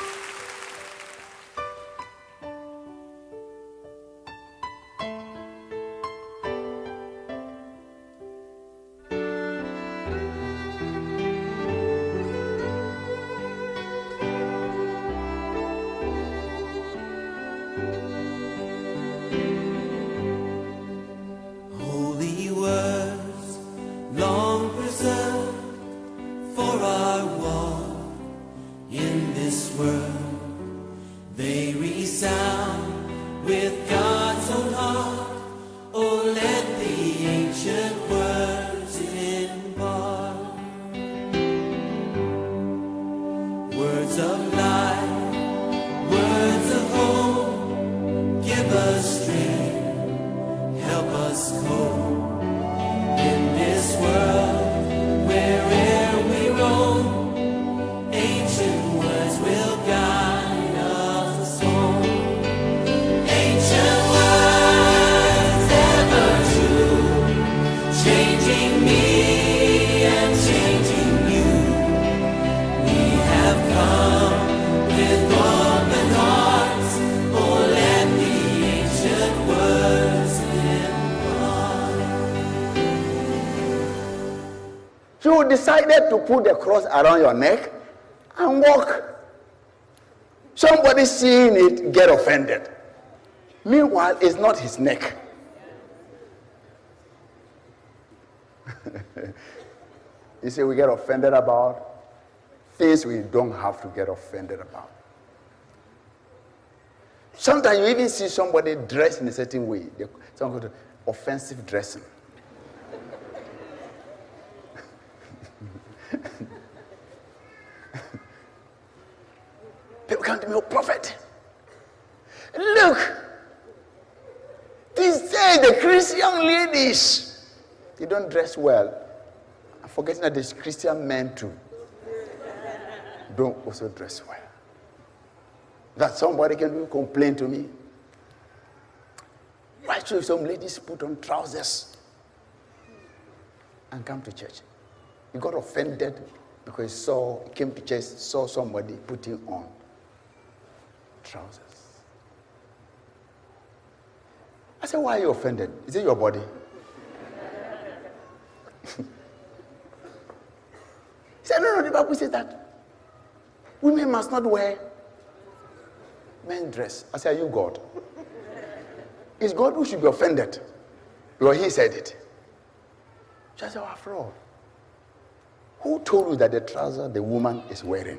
Holy decided to put the cross around your neck and walk. Somebody seeing it get offended. Meanwhile, it's not his neck. you see, we get offended about things we don't have to get offended about. Sometimes you even see somebody dressed in a certain way. Some call it offensive dressing. People come to me, oh, prophet. Look, these days the Christian ladies, they don't dress well. I'm forgetting that there's Christian men too. Don't also dress well. That somebody can complain to me. Why should some ladies put on trousers and come to church? He got offended because he saw, he came to church, saw somebody putting on trousers. I said, Why are you offended? Is it your body? he said, No, no, the Bible says that women must not wear men's dress. I said, Are you God? It's God who should be offended because he said it. So I said, After all, who told you that the trouser the woman is wearing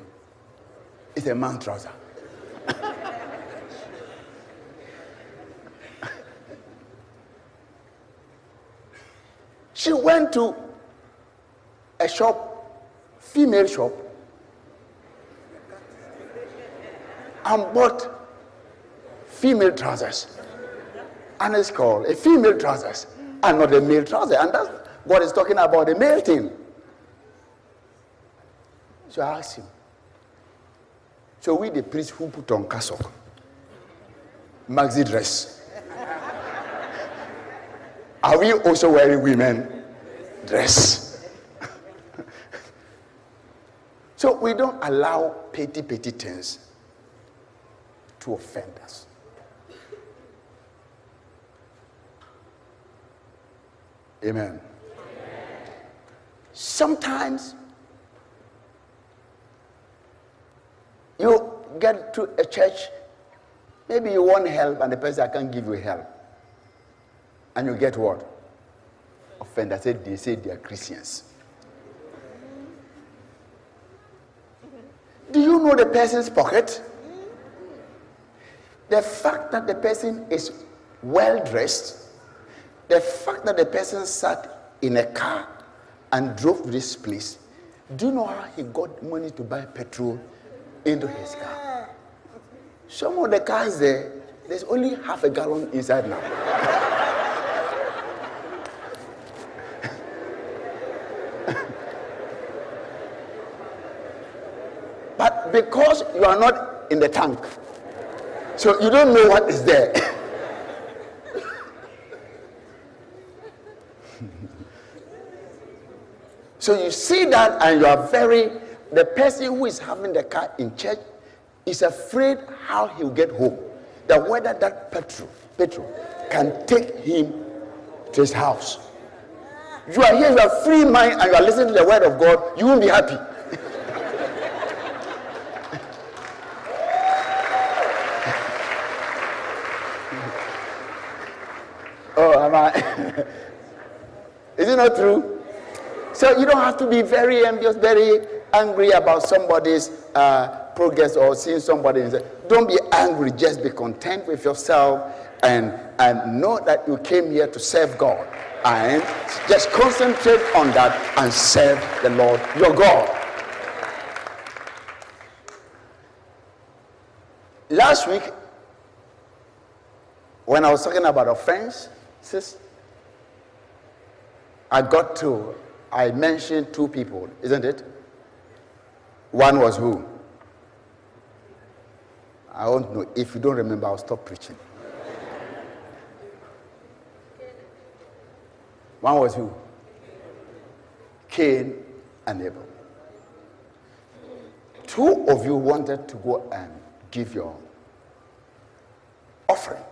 is a man's trouser? she went to a shop, female shop, and bought female trousers. And it's called a female trousers and not a male trouser. And that's what is talking about the male thing. So I asked him. So we the priest who put on cassock, maxi dress. Are we also wearing women dress? so we don't allow petty petty things to offend us. Amen. Sometimes you get to a church, maybe you want help and the person can't give you help. And you get what? Offended. Say they say they are Christians. Do you know the person's pocket? The fact that the person is well dressed, the fact that the person sat in a car and drove this place, do you know how he got money to buy petrol into his car? Some of the cars there, there's only half a gallon inside now. but because you are not in the tank, so you don't know what is there. so you see that and you are very, the person who is having the car in church is afraid how he'll get home. That whether that petrol, Petro can take him to his house. You are here, you are free mind, and you are listening to the word of God, you won't be happy. oh, am I? Is it not true? So you don't have to be very envious, very angry about somebody's uh, progress or seeing somebody. Don't be angry. Just be content with yourself and, and know that you came here to serve God. And just concentrate on that and serve the Lord your God. Last week, when I was talking about offenses, I got to, I mentioned two people, isn't it? One was who? I don't know. If you don't remember, I'll stop preaching. One was who? Cain and Abel. Two of you wanted to go and give your offering.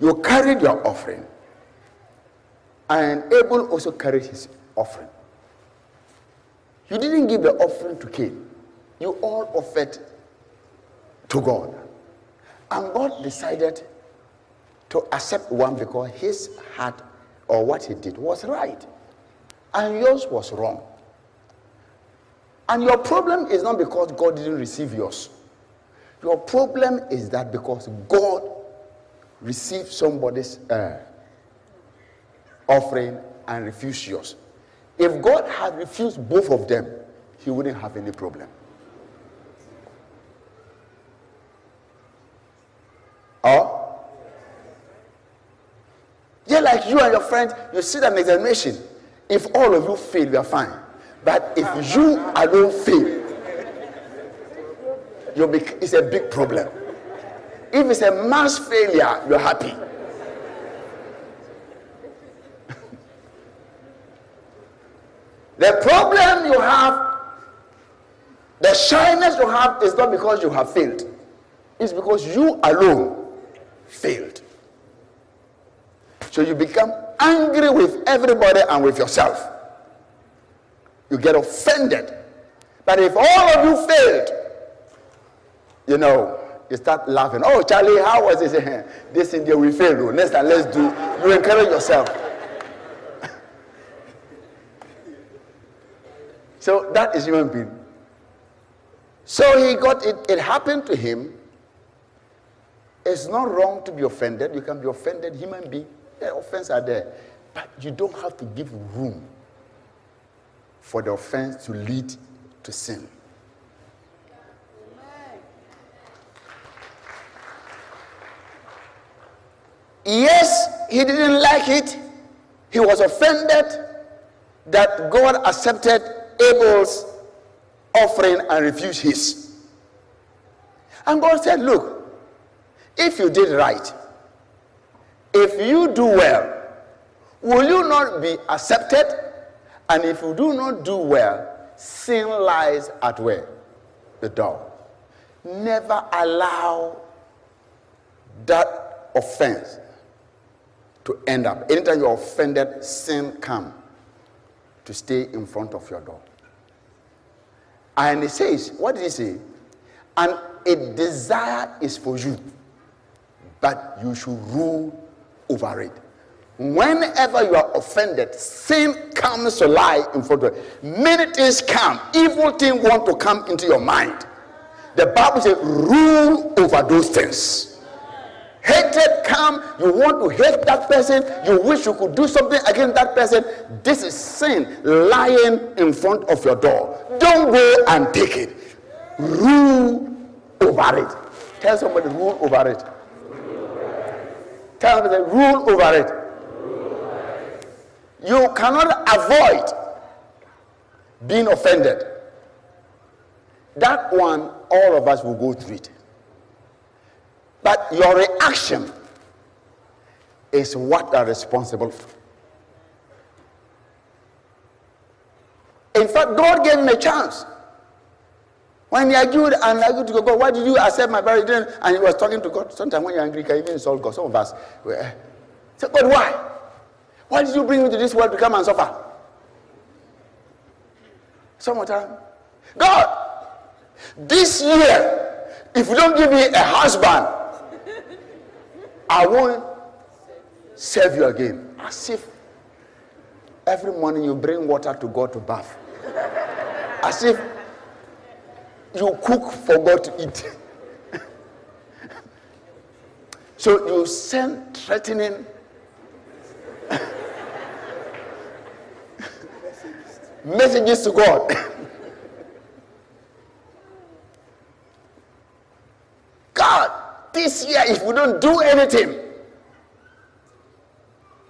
You carried your offering, and Abel also carried his offering. You didn't give the offering to Cain. You all offered to God. And God decided to accept one because his heart or what he did was right. And yours was wrong. And your problem is not because God didn't receive yours. Your problem is that because God received somebody's uh, offering and refused yours. If God had refused both of them, he wouldn't have any problem. Or, yeah, like you and your friends, you sit an examination. If all of you fail, you are fine. But if you alone fail, be, it's a big problem. If it's a mass failure, you're happy. The problem you have, the shyness you have, is not because you have failed, it's because you alone failed. So you become angry with everybody and with yourself. You get offended. But if all of you failed, you know, you start laughing. Oh, Charlie, how was this? this India we failed. Next time, let's do. You encourage yourself. So that is human being. So he got it. It happened to him it's not wrong to be offended. You can be offended, human being. The offense are there. But you don't have to give room for the offense to lead to sin. Yes, he didn't like it. He was offended that God accepted Abel's offering and refused his. And God said, Look, if you did right, if you do well, will you not be accepted? And if you do not do well, sin lies at where? The door. Never allow that offense to end up. Anytime you're offended, sin come to stay in front of your door. And it says, what did he say? And a desire is for you but you should rule over it. Whenever you are offended, sin comes to lie in front of you. Many things come, evil things want to come into your mind. The Bible says, rule over those things. Come, you want to hate that person, you wish you could do something against that person. This is sin lying in front of your door. Don't go and take it. Rule over it. Tell somebody, rule over it. Tell them, rule over it. You cannot avoid being offended. That one, all of us will go through it. But your reaction is what are responsible for. In fact, God gave him a chance. When he argued and argued to God, why did you accept my burial? And he was talking to God. Sometimes when you're angry, you can even insult God. Some of us eh. say, God, why? Why did you bring me to this world to come and suffer? Some of time, God, this year, if you don't give me a husband, I won't serve you again. As if every morning you bring water to God to bath. As if you cook for God to eat. so you send threatening messages to God. God, this year, if we don't do anything,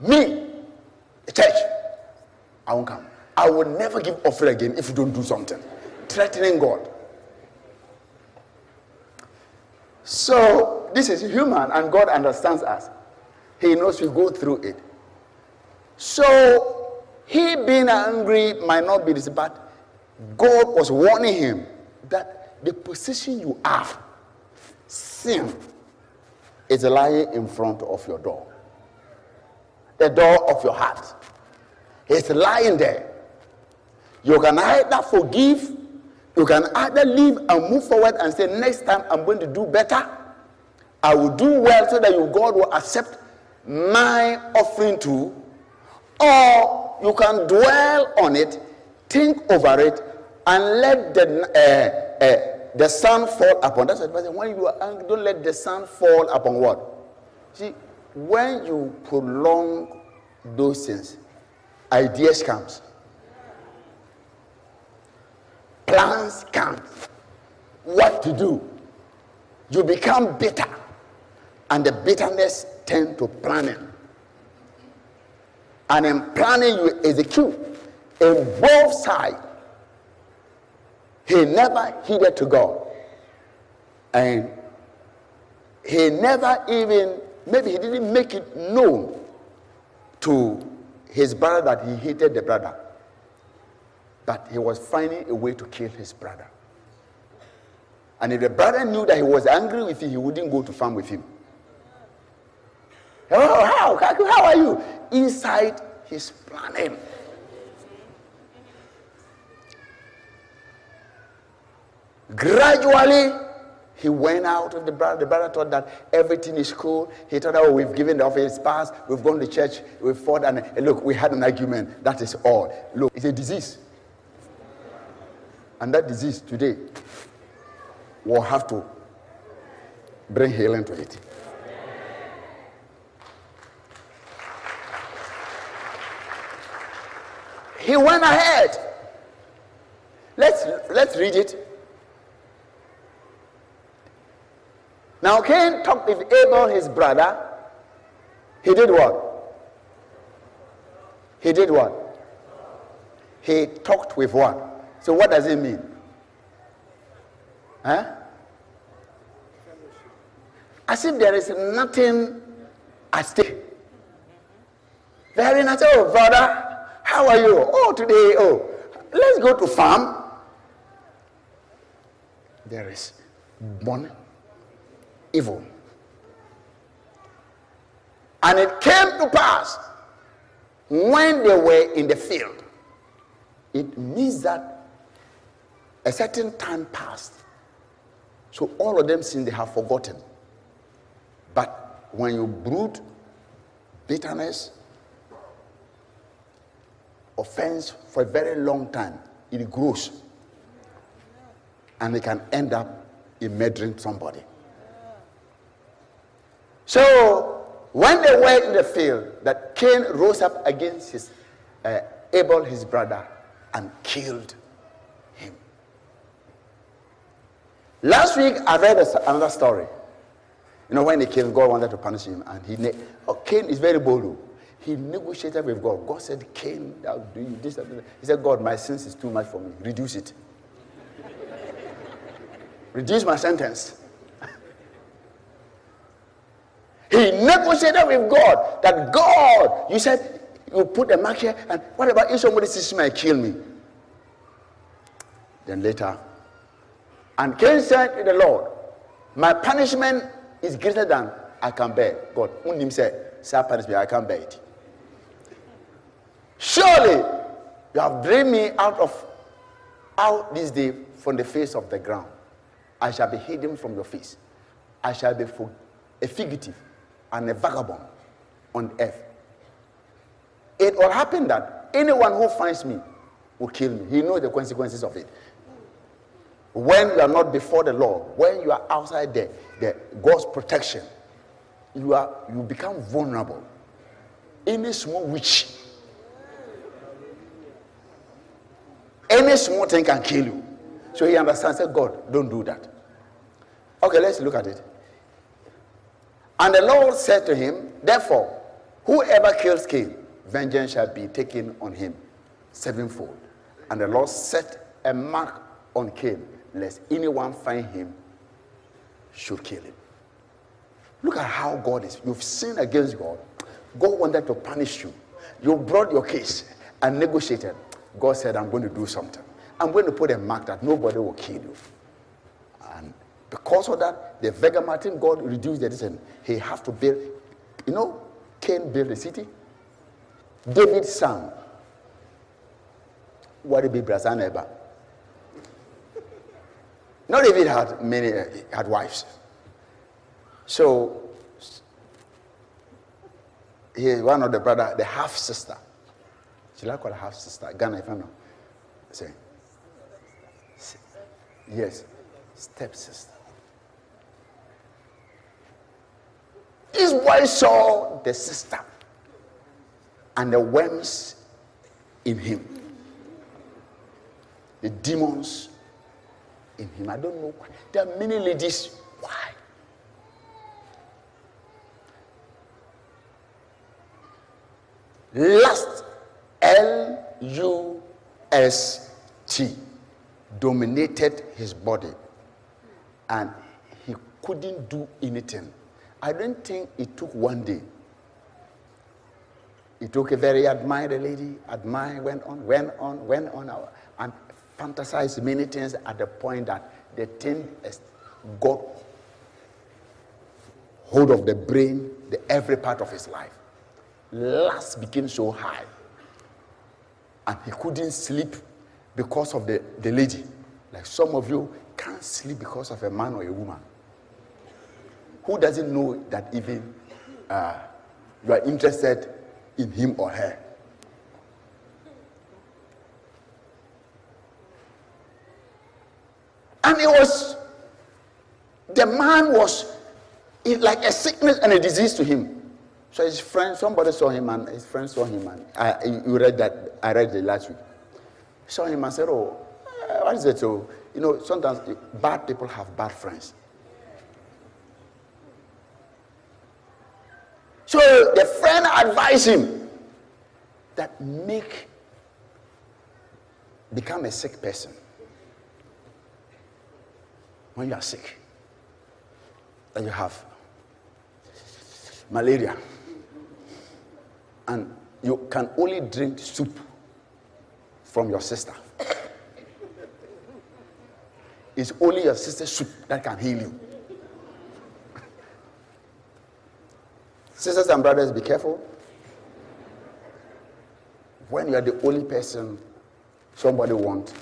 me, the church, I won't come. I will never give offering again if you don't do something. Threatening God. So this is human, and God understands us. He knows we go through it. So he being angry might not be this, but God was warning him that the position you have, sin, is lying in front of your door. The door of your heart. It's lying there. You can either forgive you can either leave and move forward and say, Next time I'm going to do better. I will do well so that you, God will accept my offering too. Or you can dwell on it, think over it, and let the, uh, uh, the sun fall upon. That's what when you are angry, don't let the sun fall upon what? See, when you prolong those things, ideas comes plans come, what to do. You become bitter, and the bitterness tend to planning. And in planning, you execute in both sides. He never heeded to God. And he never even, maybe he didn't make it known to his brother that he hated the brother but he was finding a way to kill his brother. And if the brother knew that he was angry with him, he wouldn't go to farm with him. Oh, how? How are you? Inside his planning. Gradually, he went out of the brother. The brother thought that everything is cool. He thought, oh, we've given the office pass, we've gone to church, we've fought, and eh, look, we had an argument. That is all. Look, it's a disease. And that disease today will have to bring healing to it. He went ahead. Let's, let's read it. Now, Cain talked with Abel, his brother. He did what? He did what? He talked with what? So what does it mean? Huh? As if there is nothing at stake. Very nice. Oh, brother, how are you? Oh, today, oh, let's go to farm. There is one evil. And it came to pass when they were in the field. It means that a certain time passed. So all of them seem they have forgotten. But when you brood bitterness, offense for a very long time, it grows. And it can end up in murdering somebody. So when they were in the field, that Cain rose up against his uh, Abel, his brother, and killed him. Last week, I read another story. You know, when he came, God wanted to punish him, and he, ne- oh, Cain is very bold. Oh. He negotiated with God. God said, Cain, I'll do you this. He said, God, my sins is too much for me. Reduce it. Reduce my sentence. He negotiated with God that God, you said, you put a mark here, and what about if somebody sees me and kill me? Then later, And Cain said to the Lord, My punishment is greater than I can bear. God, unim said, Say punishment, I can't bear it. Surely you have driven me out of out this day from the face of the ground. I shall be hidden from your face. I shall be a fugitive and a vagabond on earth. It will happen that anyone who finds me will kill me. He knows the consequences of it. When you are not before the Lord, when you are outside the, the God's protection, you are you become vulnerable. Any small witch, any small thing can kill you. So he understands that God, don't do that. Okay, let's look at it. And the Lord said to him, Therefore, whoever kills Cain, vengeance shall be taken on him sevenfold. And the Lord set a mark on Cain, lest anyone find him should kill him. Look at how God is. You've sinned against God. God wanted to punish you. You brought your case and negotiated. God said, I'm going to do something. I'm going to put a mark that nobody will kill you. Because of that, the Vega Martin God reduced the distance. He have to build, you know, Cain built the city. David's son. What be Brazaneba? Not David had many uh, had wives. So he one of the brother, the half sister. She like call half sister. Ghana, if I know. Say. Yes, step This boy saw the sister and the worms in him, the demons in him. I don't know why. There are many ladies. Why? Lust, L U S T, dominated his body and he couldn't do anything. I don't think it took one day. It took a very admired lady, admired, went on, went on, went on, and fantasized many things at the point that the thing got hold of the brain, the every part of his life. Lust became so high. And he couldn't sleep because of the, the lady. Like some of you can't sleep because of a man or a woman. Who doesn't know that even uh, you are interested in him or her. And it was, the man was like a sickness and a disease to him. So his friend, somebody saw him and his friend saw him and I, you read that, I read it last week. Saw him and said, oh, uh, what is it? So, you know, sometimes bad people have bad friends. So the friend advised him that make become a sick person. When you are sick, that you have malaria, and you can only drink soup from your sister. It's only your sister's soup that can heal you. Sisters and brothers, be careful. When you are the only person somebody wants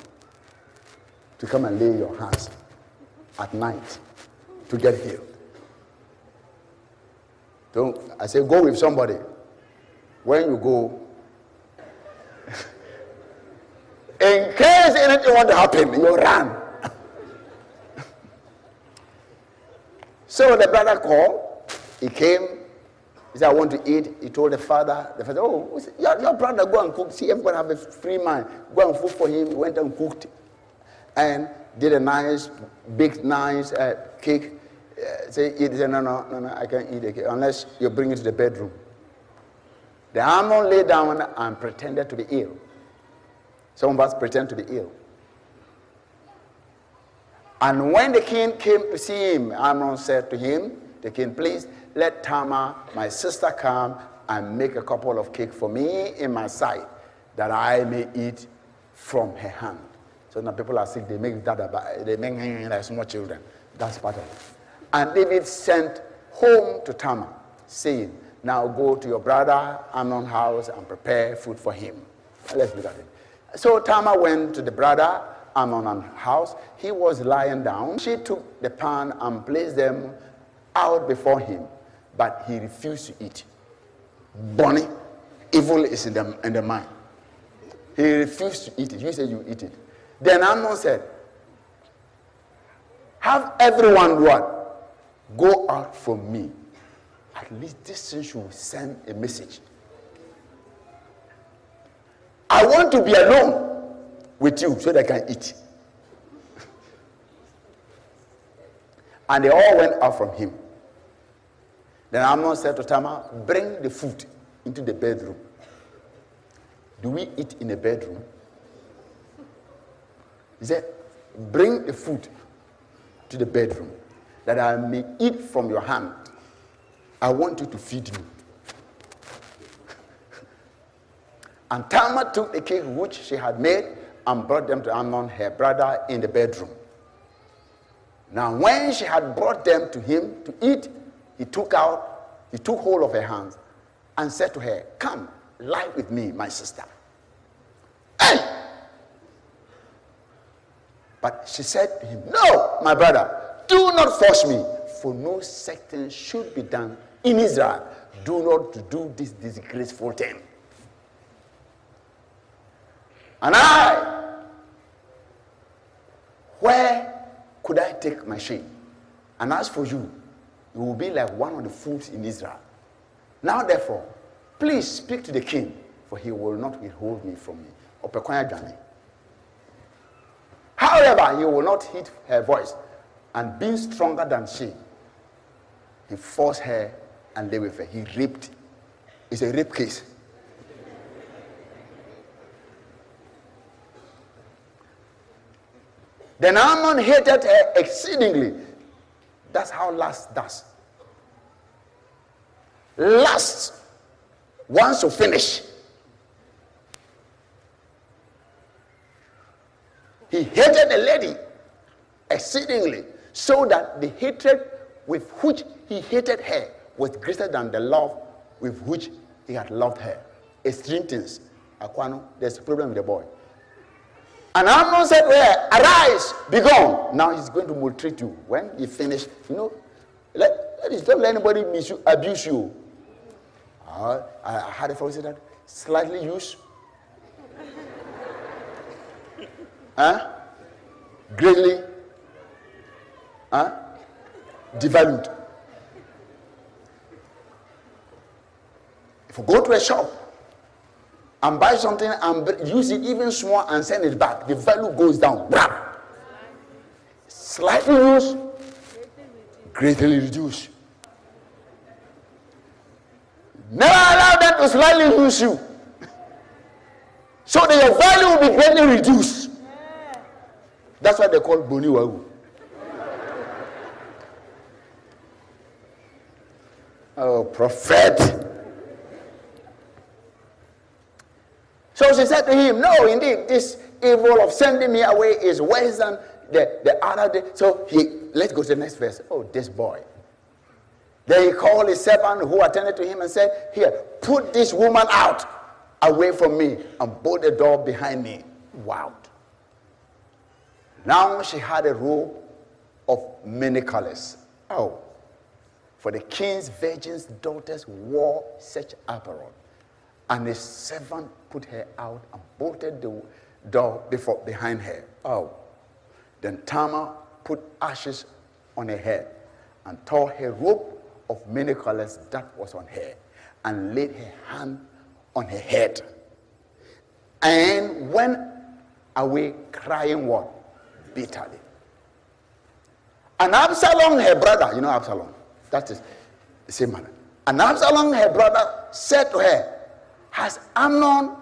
to come and lay your hands at night to get healed. Don't I say go with somebody. When you go, in case anything want to happen, you run. so the brother called, he came, he said, I want to eat. He told the father, the father, oh, your, your brother, go and cook. See, everybody have a free mind. Go and cook for him. He went and cooked and did a nice, big, nice uh, cake. Uh, say, eat. He said, no, no, no, no, I can't eat the cake unless you bring it to the bedroom. The Amnon lay down and pretended to be ill. Some of us pretend to be ill. And when the king came to see him, Amnon said to him, the king, please let Tamar, my sister, come and make a couple of cake for me in my sight, that I may eat from her hand. So now people are sick, they make that about, they make like small children. That's part of it. And David sent home to Tamar, saying, Now go to your brother Amnon's house and prepare food for him. Let's look at it. So Tamar went to the brother Amnon's house. He was lying down. She took the pan and placed them out before him, but he refused to eat. Bonnie, evil is in the, in the mind. He refused to eat it. You said you eat it. Then Amnon said, Have everyone what? Go out from me. At least this thing should send a message. I want to be alone with you so that I can eat. and they all went out from him. Then Amnon said to Tamar, Bring the food into the bedroom. Do we eat in a bedroom? He said, Bring the food to the bedroom that I may eat from your hand. I want you to feed me. and Tamar took the cake which she had made and brought them to Amnon, her brother, in the bedroom. Now, when she had brought them to him to eat, he took out, he took hold of her hands and said to her, Come, lie with me, my sister. Hey! But she said to him, No, my brother, do not force me, for no secting should be done in Israel. Do not do this disgraceful thing. And I, where could I take my shame? And as for you, you will be like one of the fools in Israel. Now, therefore, please speak to the king, for he will not withhold me from you. However, he will not heed her voice, and being stronger than she, he forced her and lay with her. He raped. It's a rape case. Then Amnon hated her exceedingly. That's how lust does. Lust wants to finish. He hated the lady exceedingly, so that the hatred with which he hated her was greater than the love with which he had loved her. Extreme things. Aquano, there's a problem with the boy. And Amnon said "Well, Arise, be gone. Now he's going to maltreat you. When he finished, you know, let, let don't let anybody you, abuse you. Uh, I had a fellow say that slightly used. huh? Greatly huh? devalued. If you go to a shop and buy something and use it even small and send it back, the value goes down. Slightly used, greatly reduced. Never allow them to slightly use you. So that your value will be greatly reduced. That's what they call Boni Wawu. Oh, prophet. So she said to him, No, indeed, this evil of sending me away is worse than the, the other day. So he let's go to the next verse. Oh, this boy. Then he called his servant who attended to him and said, Here, put this woman out away from me and bolt the door behind me. Wow. Now she had a robe of many colors. Oh, for the king's virgins' daughters wore such apparel. And the servant put her out and bolted the door before, behind her. Oh. Then Tamar put ashes on her head and tore her robe of many colors that was on her and laid her hand on her head and went away crying what? Bitterly. And Absalom, her brother, you know Absalom, that is the same man. And Absalom, her brother, said to her, Has Amnon,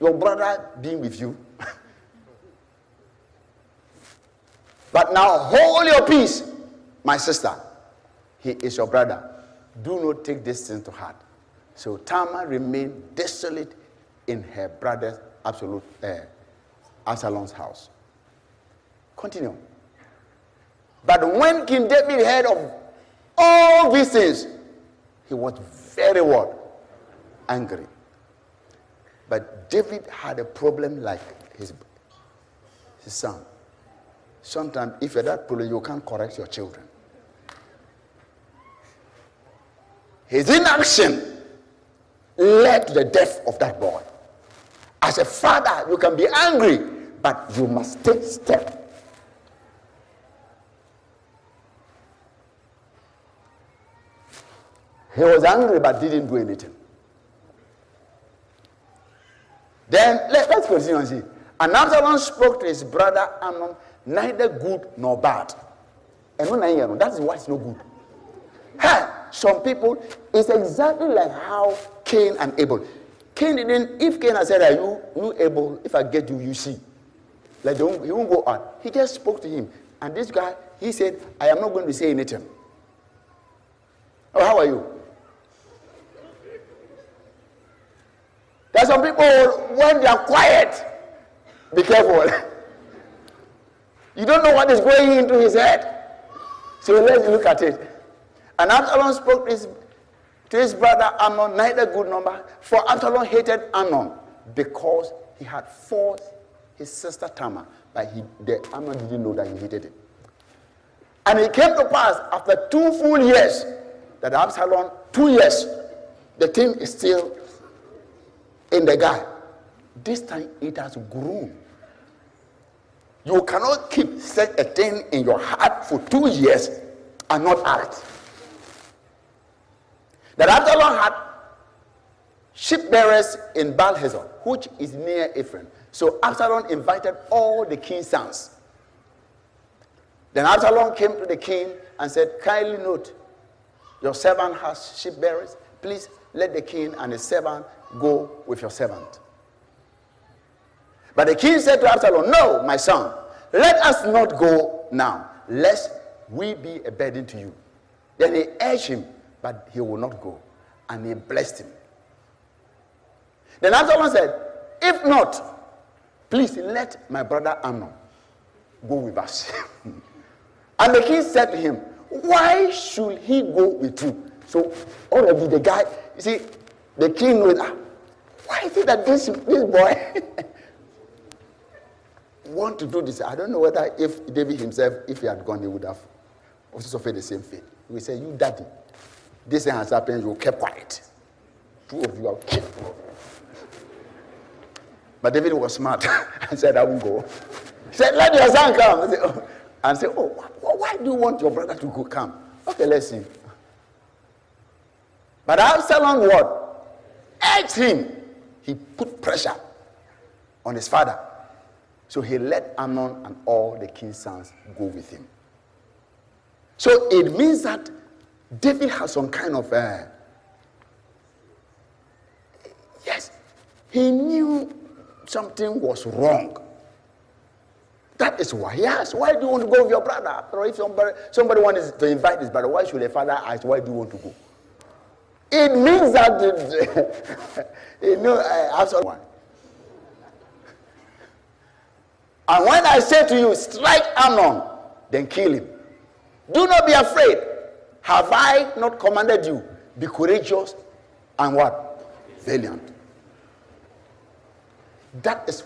your brother, been with you? but now hold your peace, my sister. He is your brother. Do not take this thing to heart. So Tamar remained desolate in her brother's absolute uh, Absalom's house. Continue. But when King David heard of all these things, he was very what? Angry. But David had a problem like his, his son. Sometimes, if you're that problem, you can't correct your children. His inaction led to the death of that boy. As a father, you can be angry, but you must take steps He was angry but didn't do anything. Then let, us continue and see. And Absalom spoke to his brother Amnon, neither good nor bad. And when that is why it's no good. Hey, some people, it's exactly like how Cain and Abel. Cain didn't, if Cain had said, Are you, you able, if I get you, you see. Like he won't go on. He just spoke to him. And this guy, he said, I am not going to say anything. Oh, how are you? There are some people, when they are quiet, be careful. you don't know what is going into his head. So let's look at it. And Absalom spoke to his, to his brother Amnon, neither good number, for Absalom hated Amnon because he had forced his sister Tamar, but he, the Amnon didn't know that he hated him. And it came to pass after two full years that Absalom, two years, the thing is still in the guy. This time it has grown. You cannot keep such a thing in your heart for two years and not act. That Absalom had sheep bearers in Baal Hazor, which is near Ephraim. So Absalom invited all the king's sons. Then Absalom came to the king and said, Kindly note, your servant has sheep bearers. Please let the king and his servant Go with your servant. But the king said to Absalom, No, my son, let us not go now, lest we be a burden to you. Then he urged him, but he will not go. And he blessed him. Then Absalom said, If not, please let my brother Amnon go with us. and the king said to him, Why should he go with you? So already the guy, you see, the king knows, ah, why is it that this, this boy want to do this? I don't know whether if David himself, if he had gone, he would have also suffered the same fate. Would say, You daddy, this thing has happened, you kept quiet. Two of you are kept. But David was smart and said, I won't go. He said, Let your son come. And say, oh, and say, oh why do you want your brother to go come? Okay, let's see. But Absalom what? Urged him he put pressure on his father. So he let Amnon and all the king's sons go with him. So it means that David has some kind of, uh, yes, he knew something was wrong. That is why he asked, Why do you want to go with your brother? Or if somebody, somebody wants to invite his brother, why should a father ask, Why do you want to go? It means that the, you know, absolutely. And when I say to you, strike Amnon, then kill him. Do not be afraid. Have I not commanded you? Be courageous and what? Valiant. That is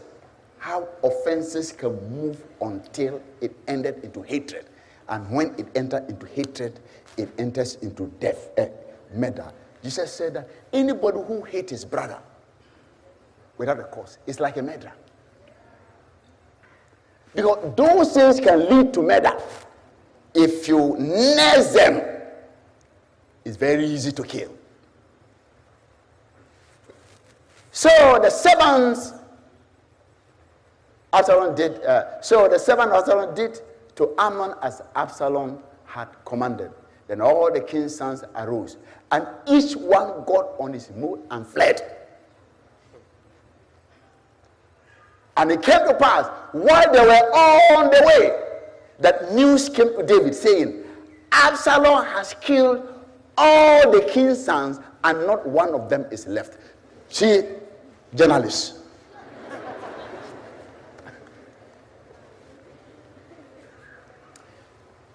how offenses can move until it ended into hatred. And when it entered into hatred, it enters into death, uh, murder, Jesus said that anybody who hates his brother without a cause is like a murderer. Because those things can lead to murder. If you nurse them, it's very easy to kill. So the servants Absalom did. Uh, so the servant Absalom did to Amnon as Absalom had commanded. Then all the king's sons arose and each one got on his mule and fled. And it came to pass, while they were on the way, that news came to David saying, Absalom has killed all the king's sons, and not one of them is left. See, journalists.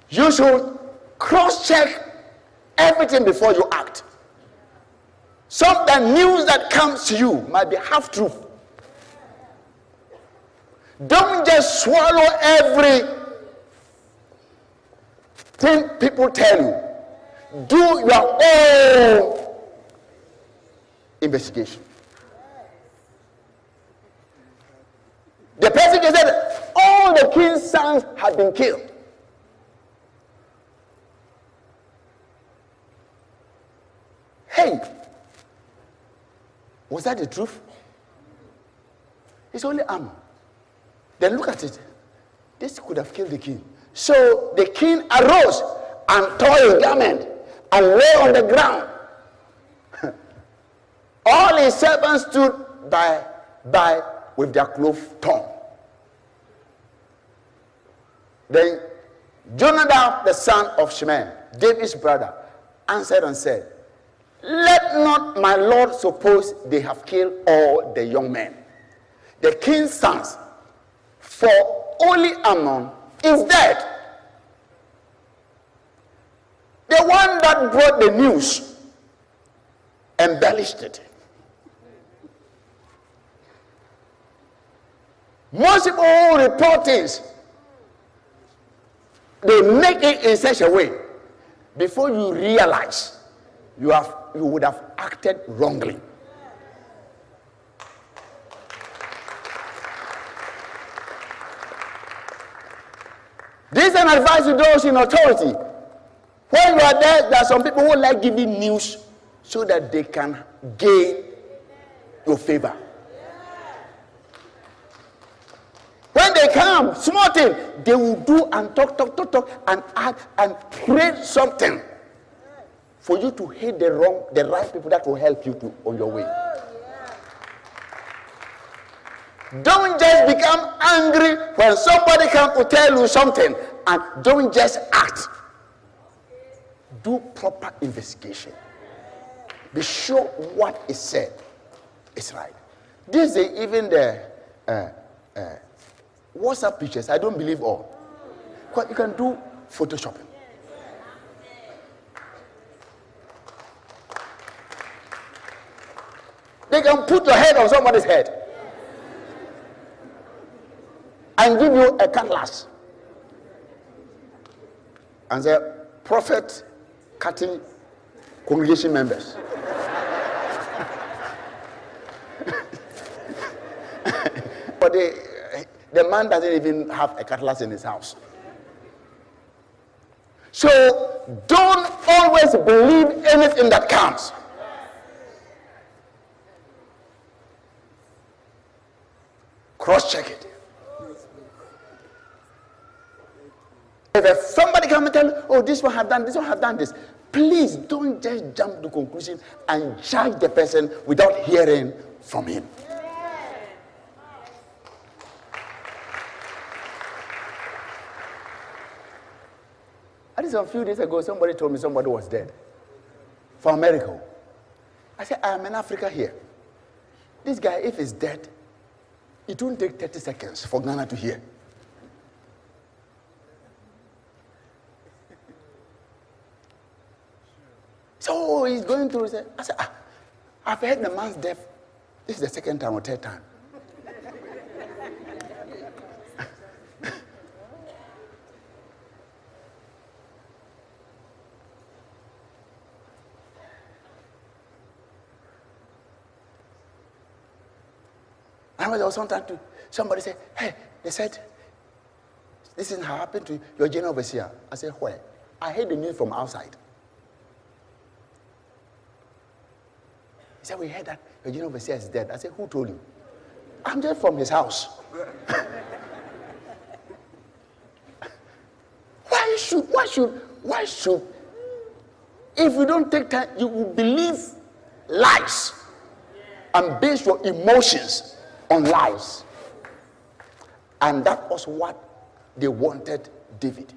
You should cross check everything before you act. Some the news that comes to you might be half truth. Don't just swallow every thing people tell you. Do your own investigation. The person said, All the king's sons have been killed. Hey, was that the truth? It's only Amnon. Then look at it. This could have killed the king. So the king arose and tore his garment and lay on the ground. All his servants stood by, by with their clothes torn. Then Jonadab, the son of Shimei, David's brother, answered and said, Let not my Lord suppose they have killed all the young men. The king's sons, for only Amnon is dead. The one that brought the news embellished it. Most people report things, they make it in such a way before you realize you have you would have acted wrongly. This is an advice to those in authority. When you are there, there are some people who like giving news so that they can gain your favor. When they come, small thing, they will do and talk, talk, talk, talk, and act and create something for you to hate the wrong, the right people that will help you to on your way. Don't just become angry when somebody comes to tell you something and don't just act. Do proper investigation. Be sure what is said is right. This is even the uh, uh, WhatsApp pictures. I don't believe all. You can do photoshopping. They can put your head on somebody's head and give you a cutlass and say, Prophet cutting congregation members. but the, the man doesn't even have a cutlass in his house. So don't always believe anything that comes. Cross check it. If somebody come and tell oh, this one have done, this one have done this, please don't just jump to conclusion and judge the person without hearing from him. I think a few days ago, somebody told me somebody was dead from America. I said, I am in Africa here. This guy, if he's dead, it won't take 30 seconds for Ghana to hear. So he's going through. I said, ah, I've heard the man's death. This is the second time or third time. And there was some time to somebody said, Hey, they said, this is how happened to your general overseer. I said, Where? I heard the news from outside. He said, We heard that your general overseer is dead. I said, Who told you? I'm just from his house. why should, why should, why should, if you don't take time, you will believe lies and base your emotions on lies. And that was what they wanted David.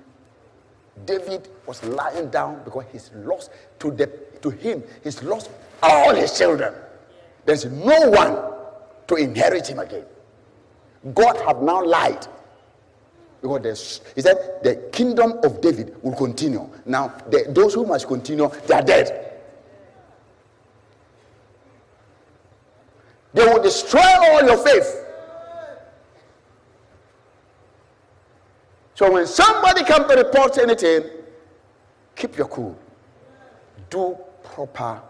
David was lying down because he's lost to the to him, he's lost all his children. There's no one to inherit him again. God had now lied Because he said the kingdom of David will continue. Now, the, those who must continue, they are dead. They will destroy all your faith. So when somebody comes to report anything, keep your cool. Do proper.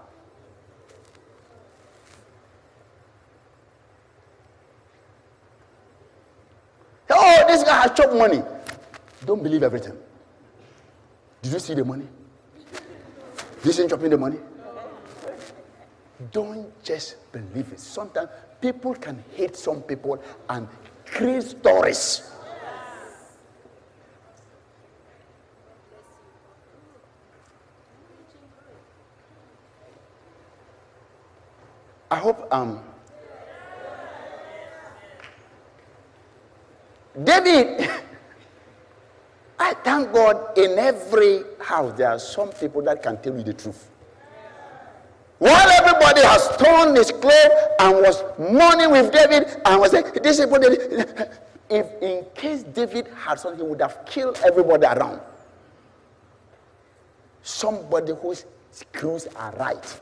Oh, this guy has chopped money. Don't believe everything. Did you see the money? You see chopping the money? Don't just believe it. Sometimes people can hate some people and create stories. I hope um David I thank God in every house there are some people that can tell you the truth. While everybody has torn his clothes and was mourning with David and was saying, This is what David. If in case David had something, he would have killed everybody around. Somebody whose screws are right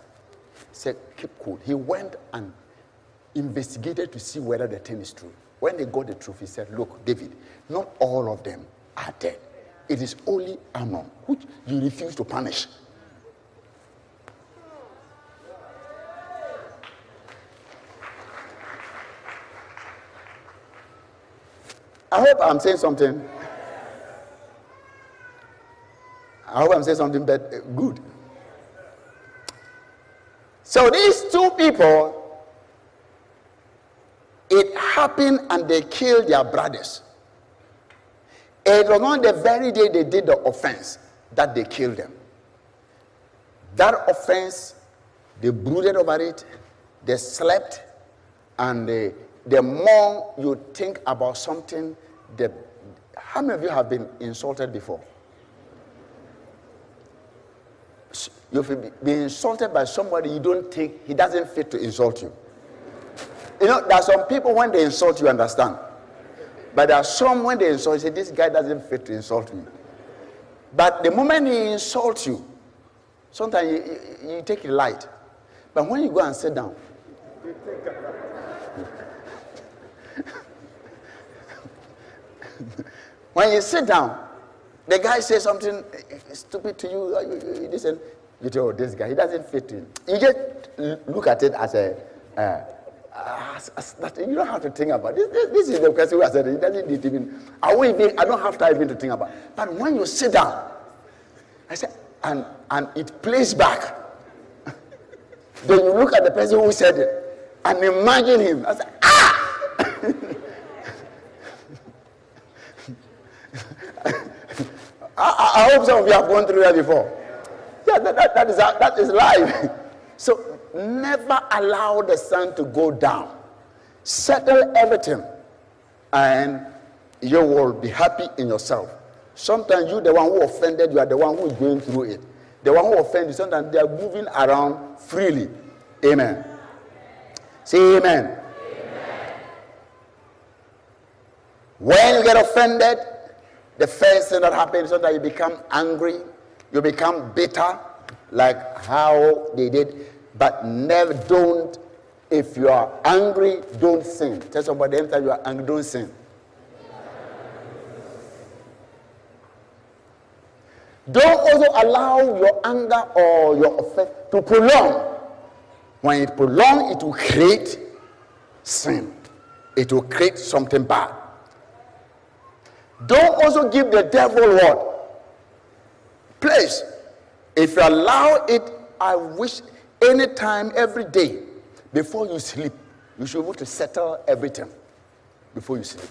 said, Keep cool. He went and investigated to see whether the thing is true. When they got the truth, he said, Look, David, not all of them are dead. It is only Amnon, which you refuse to punish. I hope I'm saying something. I hope I'm saying something but uh, good. So these two people, it happened and they killed their brothers. It was not the very day they did the offense that they killed them. That offense, they brooded over it, they slept, and they, the more you think about something, the how many of you have been insulted before? You've been insulted by somebody you don't think he doesn't fit to insult you. You know, there are some people when they insult you, understand. But there are some when they insult you, say, This guy doesn't fit to insult me. But the moment he insults you, sometimes you, you, you take it light. But when you go and sit down, when you sit down, the guy says something stupid to you, you, listen, you tell oh, this guy, he doesn't fit in. You just look at it as a, uh, as, as you don't have to think about this. This, this is the who has said it. He doesn't need even, I, won't even, I don't have time even to think about it. But when you sit down, I said, and, and it plays back. then you look at the person who said it and imagine him. I said, ah! I, I, hope some of you have gone through that before. Yeah, that, that, that, is, that is life. so never allow the sun to go down. Settle everything, and you will be happy in yourself. Sometimes you, the one who offended, you are the one who is going through it. The one who offended, you, sometimes they are moving around freely. Amen. Say amen. amen. When you get offended, the first thing that happens is that you become angry, you become bitter, like how they did. But never don't, if you are angry, don't sin. Tell somebody anytime you are angry, don't sin. Don't also allow your anger or your offense to prolong. When it prolongs, it will create sin. It will create something bad. Don't also give the devil what? Place. If you allow it, I wish anytime, every day, before you sleep, you should able to settle everything before you sleep.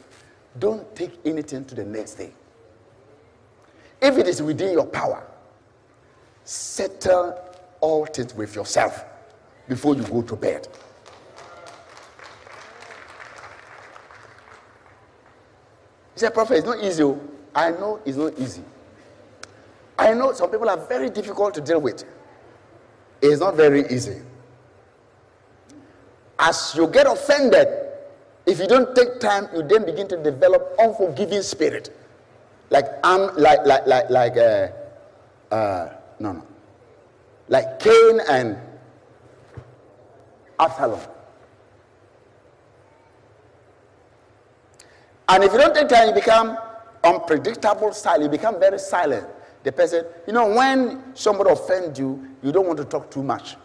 Don't take anything to the next day. If it is within your power, settle all things with yourself before you go to bed. Said, Prophet, it's not easy. Oh. I know it's not easy. I know some people are very difficult to deal with. It's not very easy. As you get offended, if you don't take time, you then begin to develop unforgiving spirit. like Am, like like like like uh, uh, no no, like Cain and Absalom. And if you don't take time, you become unpredictable style. You become very silent. The person, you know, when somebody offends you, you don't want to talk too much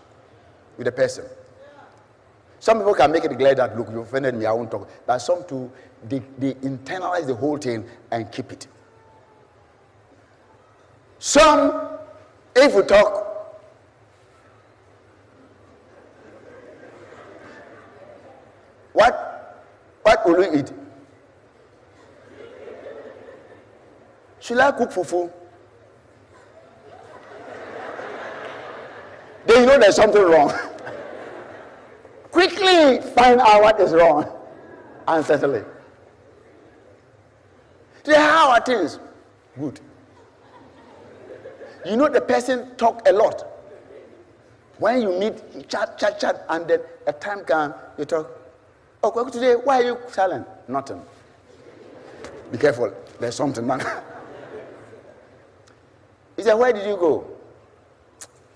with the person. Some people can make it glad that, look, you offended me, I won't talk. But some too, they, they internalize the whole thing and keep it. Some, if we talk, what, what will we eat? Should I cook fufu? Then you know there's something wrong. Quickly find out what is wrong and settle it. Today, how are things? Good. You know the person talk a lot. When you meet, he chat, chat, chat, and then a time comes, you talk. Oh, today, why are you silent? Nothing. Be careful. There's something. he said, Where did you go?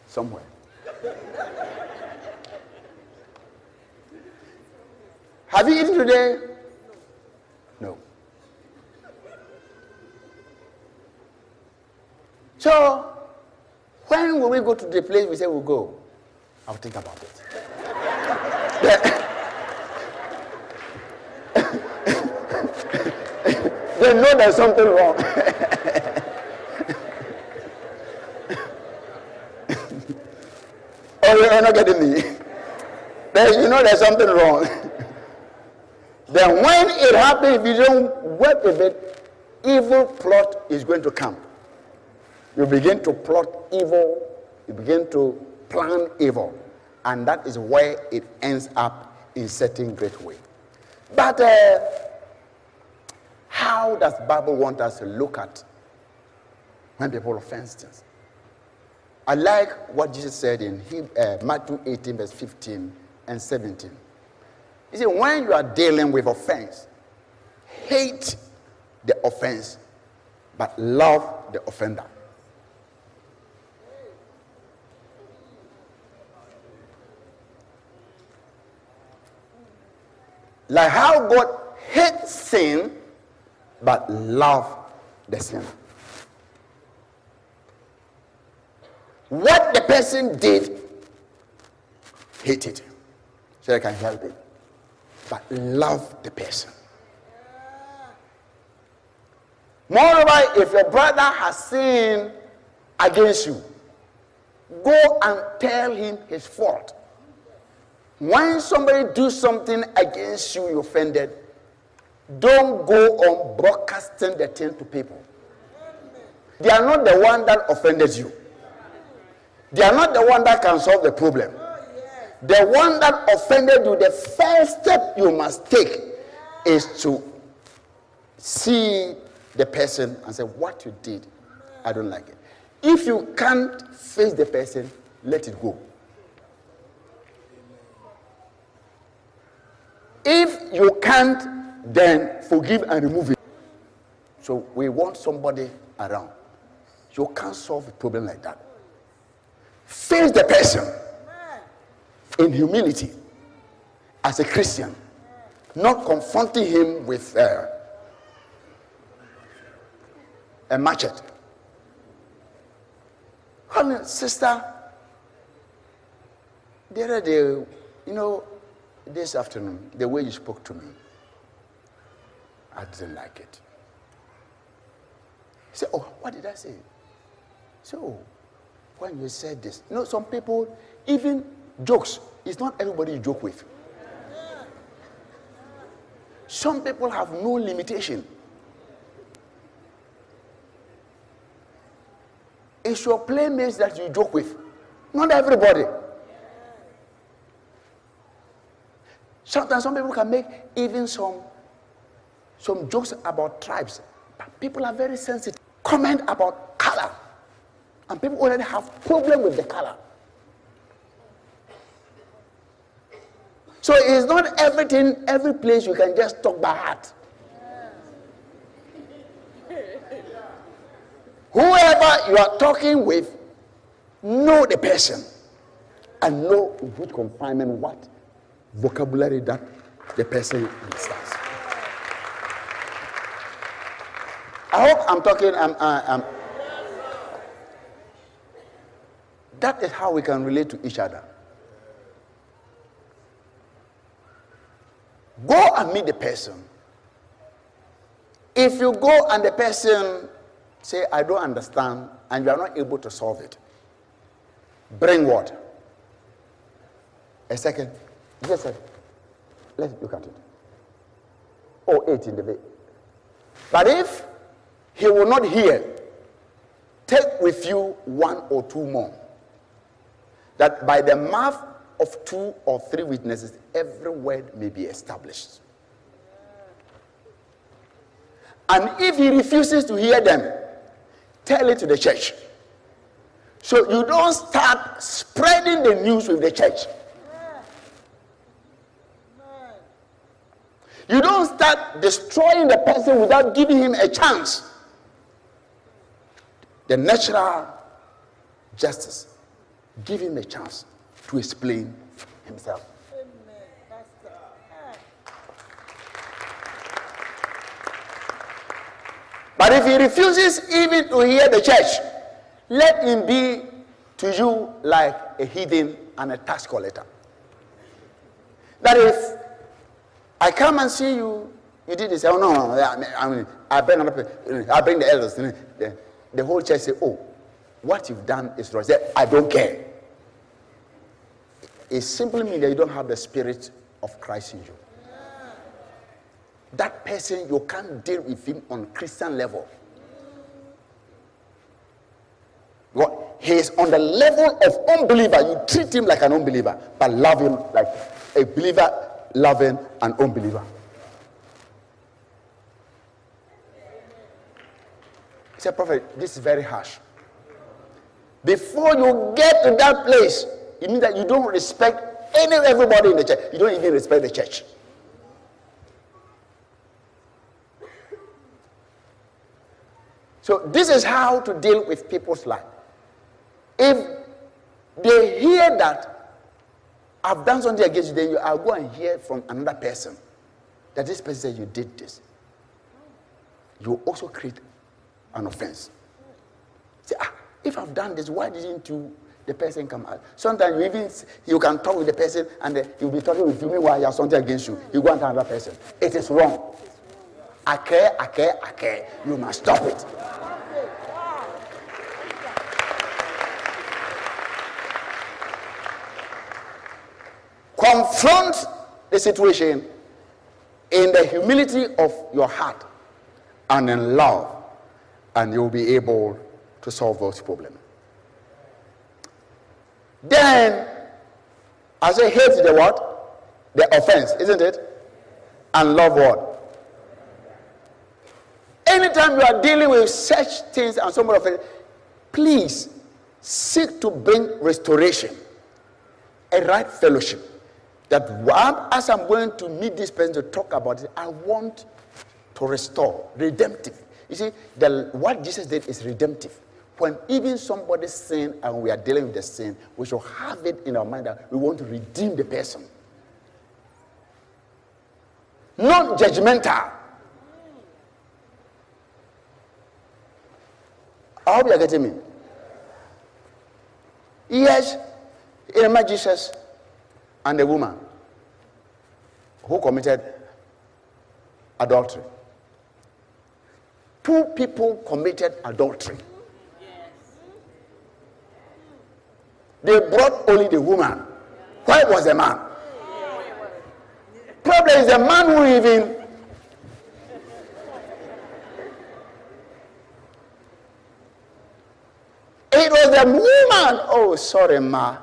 Somewhere. Have you eaten today? No. So, when will we go to the place we say we'll go? I'll think about it. they know there's something wrong. oh, you're not getting me. There's, you know there's something wrong. Then when it happens, if you don't work with it, evil plot is going to come. You begin to plot evil, you begin to plan evil, and that is where it ends up in certain great way. But uh, how does Bible want us to look at when people offend us? I like what Jesus said in uh, Matthew 18, verse 15 and 17. He said, when you are dealing with offense, hate the offense, but love the offender. Like how God hates sin, but love the sinner. What the person did, hate it. So I can help it but love the person. Moreover, if your brother has sinned against you, go and tell him his fault. When somebody do something against you, you offended, don't go on broadcasting the thing to people. They are not the one that offended you. They are not the one that can solve the problem. The one that offended you, the first step you must take is to see the person and say, What you did, I don't like it. If you can't face the person, let it go. If you can't, then forgive and remove it. So we want somebody around. You can't solve a problem like that. Face the person in humility as a Christian, not confronting him with uh, a machete. Honey, sister, the other day, you know, this afternoon, the way you spoke to me, I didn't like it. He said, Oh, what did I say? So, when you said this, you know, some people, even jokes, it's not everybody you joke with. Some people have no limitation. It's your playmates that you joke with, not everybody. Sometimes some people can make even some some jokes about tribes, but people are very sensitive. Comment about color, and people already have problem with the color. So it's not everything, every place you can just talk by heart. Whoever you are talking with, know the person and know which confinement, what vocabulary that the person understands. I hope I'm talking. I'm, I'm, that is how we can relate to each other. Go and meet the person. If you go and the person say, I don't understand, and you are not able to solve it, bring what? A second. Yes, sir. Let's look at it. Oh, eight in the bed. But if he will not hear, take with you one or two more. That by the mouth of two or three witnesses, every word may be established. And if he refuses to hear them, tell it to the church. So you don't start spreading the news with the church. You don't start destroying the person without giving him a chance. The natural justice, give him a chance to explain himself. But if he refuses even to hear the church, let him be to you like a heathen and a tax collector. That if I come and see you, you did this. Oh, no, no, I, mean, I bring I bring the elders. The, the whole church say, oh, what you've done is wrong. I don't care. It simply means that you don't have the spirit of Christ in you. That person, you can't deal with him on Christian level. What? He is on the level of unbeliever. You treat him like an unbeliever, but love him like a believer loving an unbeliever. He said, Prophet, this is very harsh. Before you get to that place, it means that you don't respect any everybody in the church. You don't even respect the church. So this is how to deal with people's life. If they hear that I've done something against you, then you, I'll go and hear from another person that this person said you did this. You also create an offense. Say, ah, if I've done this, why didn't you the person come out. Sometimes you even you can talk with the person and you'll be talking with you meanwhile you have something against you. You go and tell another person. It is wrong. I care, I care, I care. You must stop it. Confront the situation in the humility of your heart and in love, and you'll be able to solve those problems. Then, as I hate the what? The offense, isn't it? And love what? Anytime you are dealing with such things and so much of it, please seek to bring restoration, a right fellowship. That as I'm going to meet this person to talk about it, I want to restore, redemptive. You see, the, what Jesus did is redemptive when even somebody sin and we are dealing with the sin, we should have it in our mind that we want to redeem the person. Not judgmental. I hope you are getting me. Yes, remember Jesus and the woman who committed adultery. Two people committed adultery. They brought only the woman. Why was the man? Problem is the man who even It was the woman. Oh, sorry, ma.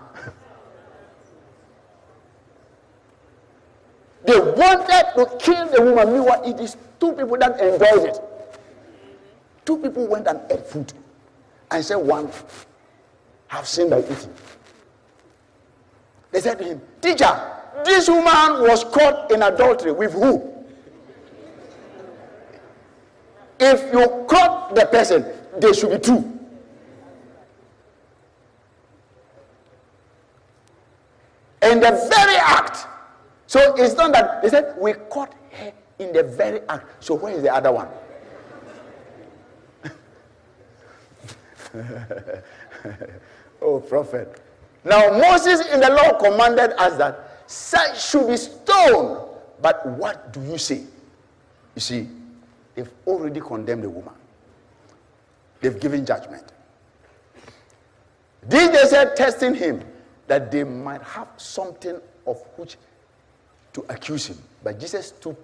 They wanted to kill the woman. Meanwhile, it is two people that enjoyed it. Two people went and ate food. And said, one have sinned by eating. They said to him, Teacher, this woman was caught in adultery with who? If you caught the person, they should be two. In the very act. So it's not that they said we caught her in the very act. So where is the other one? oh, prophet. Now Moses in the law commanded us that such should be stoned. But what do you say? You see, they've already condemned the woman. They've given judgment. Did they say testing him that they might have something of which to accuse him? But Jesus stooped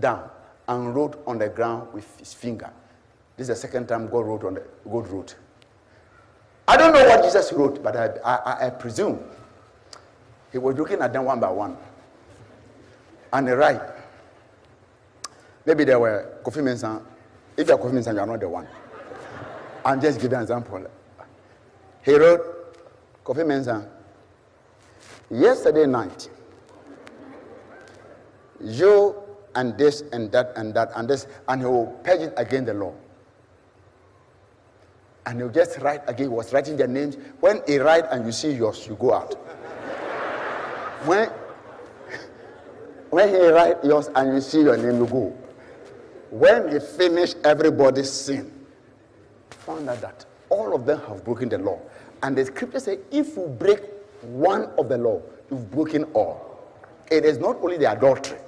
down and wrote on the ground with his finger. This is the second time God wrote on the God wrote. I don't know what Jesus wrote, but I, I, I presume he was looking at them one by one. And he write. Maybe there were Kofi Mensah. If you're Kofi Mensah, you are not the one. I'm just giving an example. He wrote, Kofi Mensah, yesterday night, you and this and that and that and this, and he will page it against the law. And he'll just write again, he was writing their names. When he write and you see yours, you go out. when, when he write yours and you see your name, you go. When he finished everybody's sin, found out that all of them have broken the law. And the scripture says, if you break one of the law, you've broken all. It is not only the adultery,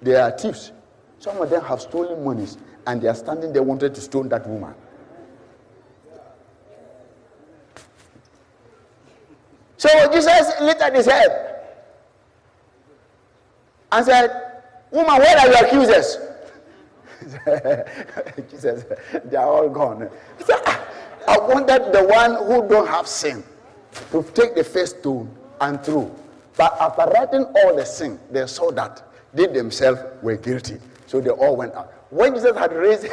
they are thieves. Some of them have stolen monies and they are standing there wanted to stone that woman. So Jesus lifted his head and said, Woman, where are your accusers? Jesus, they are all gone. Ah, I wanted the one who don't have sin to take the first stone and throw. But after writing all the sin, they saw that they themselves were guilty. So they all went out. When Jesus had raised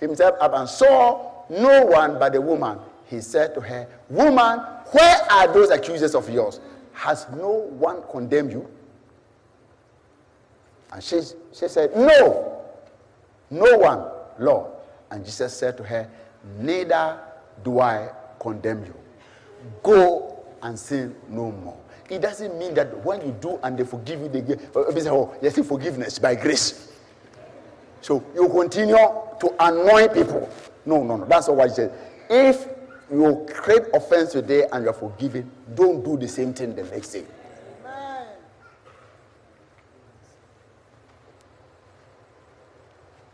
himself up and saw no one but the woman, he said to her, Woman, where are those accusers of yours? Has no one condemned you? And she, she said, No, no one, Lord. And Jesus said to her, Neither do I condemn you. Go and sin no more. It doesn't mean that when you do and they forgive you, they give, uh, oh, yes, forgiveness by grace. So you continue to annoy people. No, no, no. That's not what he said. If you create offense today and you're forgiven, don't do the same thing the next day.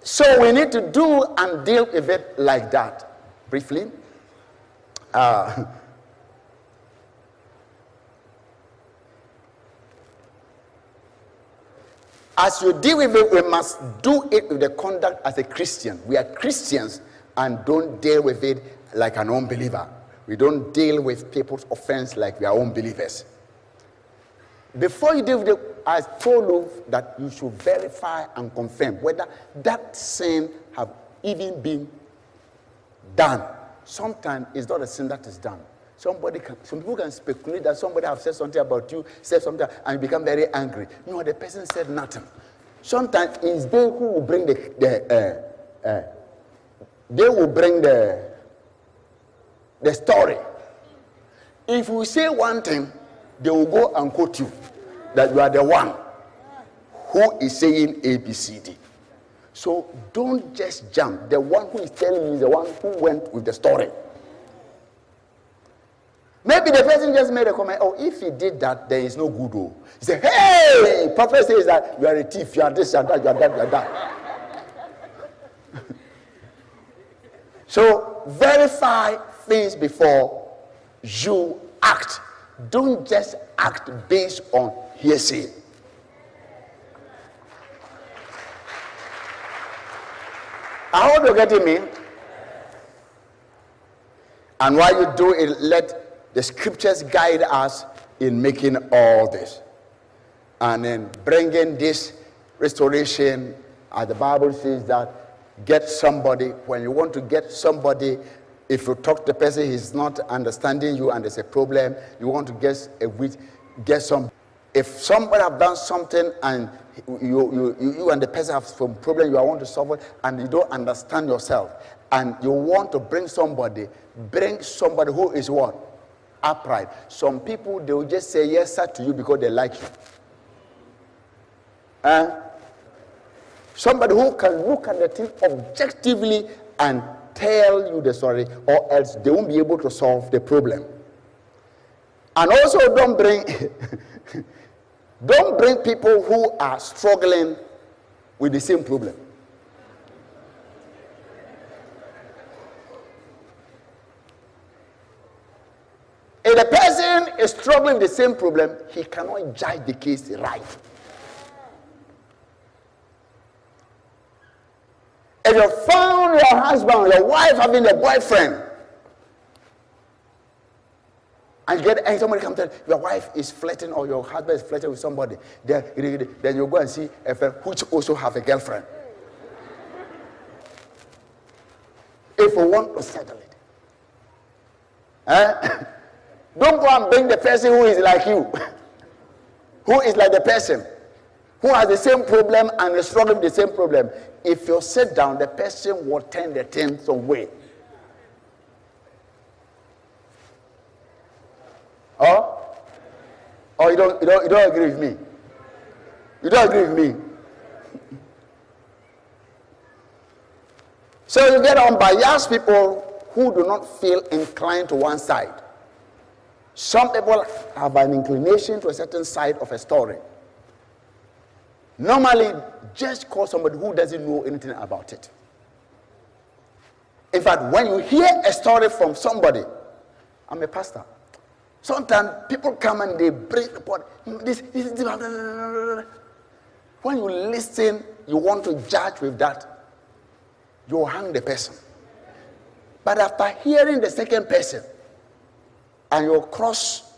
So we need to do and deal with it like that. Briefly. Uh, as you deal with it, we must do it with the conduct as a Christian. We are Christians and don't deal with it like an unbeliever. We don't deal with people's offense like we are unbelievers. Before you deal with it, I told you that you should verify and confirm whether that sin have even been done. Sometimes it's not a sin that is done. Somebody can, some people can speculate that somebody have said something about you, said something, and you become very angry. No, the person said nothing. Sometimes it's they who will bring the, the uh, uh, they will bring the the story. If you say one thing, they will go and quote you that you are the one who is saying ABCD. So don't just jump. The one who is telling you is the one who went with the story. Maybe the person just made a comment, oh, if he did that, there is no good. Oh. He said, hey, prophet says that you are a thief, you are this, you are that, you are that, you are that. so verify things before you act. Don't just act based on hearsay. I hope you're getting me. And while you do it, let the scriptures guide us in making all this. And then bringing this restoration, as the Bible says that get somebody, when you want to get somebody if you talk to the person, he's not understanding you and there's a problem, you want to get a wit, get some. If somebody have done something and you, you, you, and the person have some problem, you want to solve it, and you don't understand yourself, and you want to bring somebody, bring somebody who is what? Upright. Some people, they will just say yes, sir, to you because they like you. Uh, somebody who can look at the thing objectively and tell you the story, or else they won't be able to solve the problem. And also, don't bring don't bring people who are struggling with the same problem. If the person is struggling with the same problem, he cannot judge the case right. If you found your husband, your wife having a boyfriend, and get and somebody come tell your wife is flirting or your husband is flirting with somebody, then, then you go and see a friend which also have a girlfriend. if you want to settle it. Eh? Don't go and bring the person who is like you, who is like the person, who has the same problem and is struggling with the same problem if you sit down, the person will turn the things away. Oh? Oh, you don't, you, don't, you don't agree with me? You don't agree with me? So you get unbiased people who do not feel inclined to one side. Some people have an inclination to a certain side of a story. Normally, just call somebody who doesn't know anything about it. In fact, when you hear a story from somebody, I'm a pastor. Sometimes people come and they bring report. This, this, this, when you listen, you want to judge with that, you hang the person. But after hearing the second person, and you cross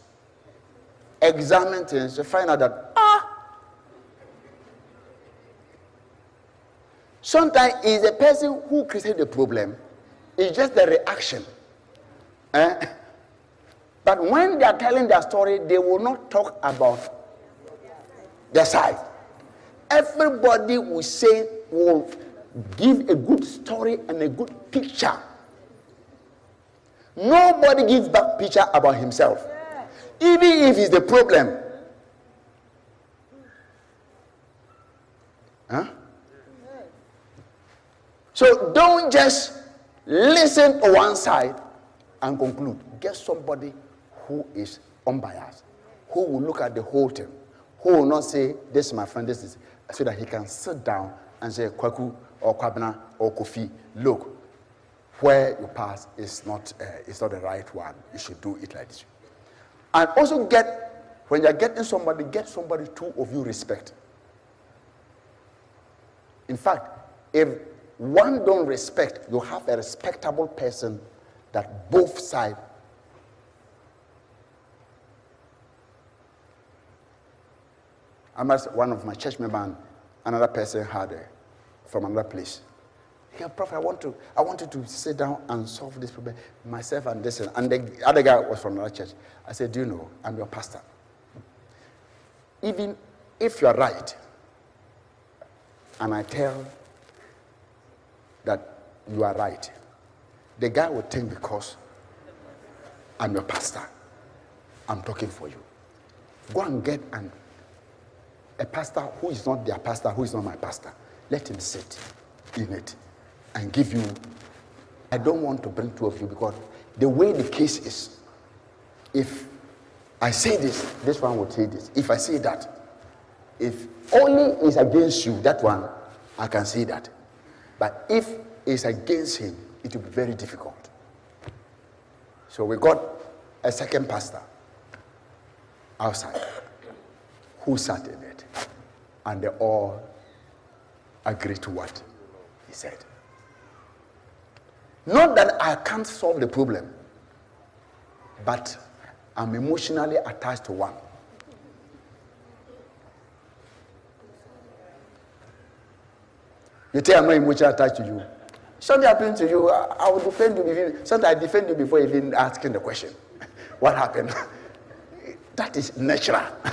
examine things, you find out that Sometimes it's the person who created the problem, it's just the reaction. Eh? But when they are telling their story, they will not talk about their side. Everybody will say, will give a good story and a good picture. Nobody gives back picture about himself. Even if it's the problem. Huh? So don't just listen to one side and conclude. Get somebody who is unbiased, who will look at the whole thing, who will not say, This is my friend, this is, so that he can sit down and say, Kwaku or Kwabna or Kofi, look, where you pass is not, uh, is not the right one. You should do it like this. And also get, when you're getting somebody, get somebody two of you respect. In fact, if one don't respect, you have a respectable person that both sides. I must one of my church members, another person had a, from another place. Yeah, Prophet, I want to, I wanted to sit down and solve this problem myself and this. And the other guy was from another church. I said, Do you know, I'm your pastor. Even if you are right, and I tell that you are right. The guy will think because I'm your pastor, I'm talking for you. Go and get an, a pastor who is not their pastor, who is not my pastor. Let him sit in it and give you. I don't want to bring two of you because the way the case is, if I say this, this one will say this. If I say that, if only is against you, that one, I can say that. But if it's against him, it will be very difficult. So we got a second pastor outside who sat in it. And they all agreed to what he said. Not that I can't solve the problem, but I'm emotionally attached to one. You tell I'm attached to you. Something happened to you, I, will defend you. Before, sometimes I defend you before even asking the question. what happened? that is natural.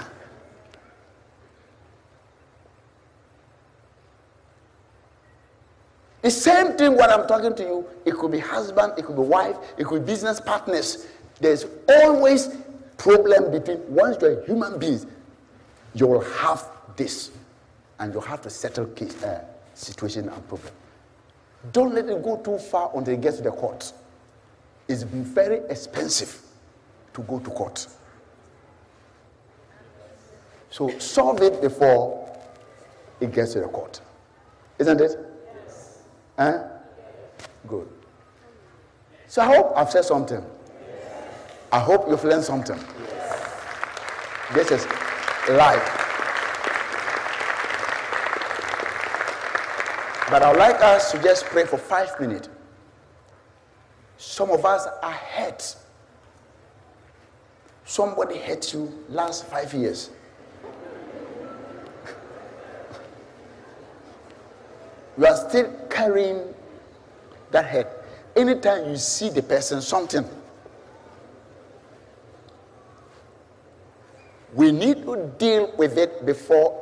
The same thing what I'm talking to you, it could be husband, it could be wife, it could be business partners. There's always problem between once you're human beings, you'll have this, and you'll have to settle case, uh, situation and problem. Don't let it go too far until it gets to the court. It's very expensive to go to court. So solve it before it gets to the court. Isn't it? Yes. Huh? Good. So I hope I've said something. Yes. I hope you've learned something. Yes. This is life. But I'd like us to just pray for five minutes. Some of us are hurt. Somebody hurt you last five years. you are still carrying that hurt. Anytime you see the person, something. We need to deal with it before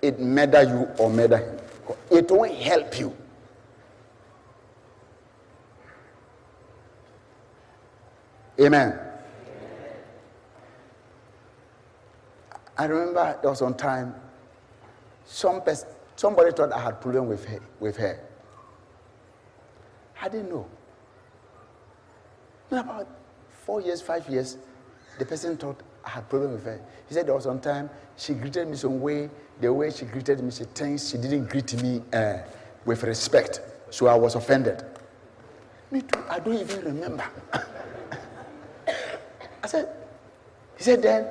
it murder you or murder him. It won't help you. Amen. I remember there was one time some pers- somebody thought I had problem with her, with her. I didn't know. In about four years, five years, the person thought I had problem with her. He said there was one time she greeted me some way. The way she greeted me, she she didn't greet me uh, with respect. So I was offended. Me too. I don't even remember. I said, he said then,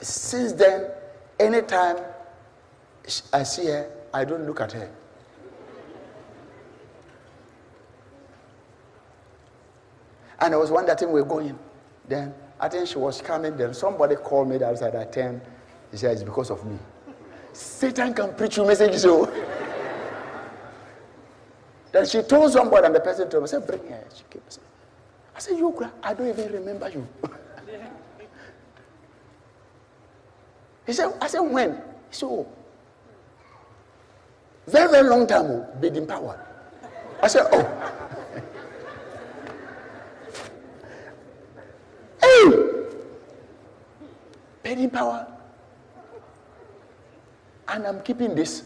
since then, anytime I see her, I don't look at her. And there was time we were going. Then I think she was coming. Then somebody called me outside at 10. He said, It's because of me. Satan can preach you messages. So. then she told somebody, and the person told me, I said, Bring her. She came. I said, You, I don't even remember you. He said, I said, when? He said, oh. Very, very long time, oh, bidding power. I said, oh. Bidding power. And I'm keeping this.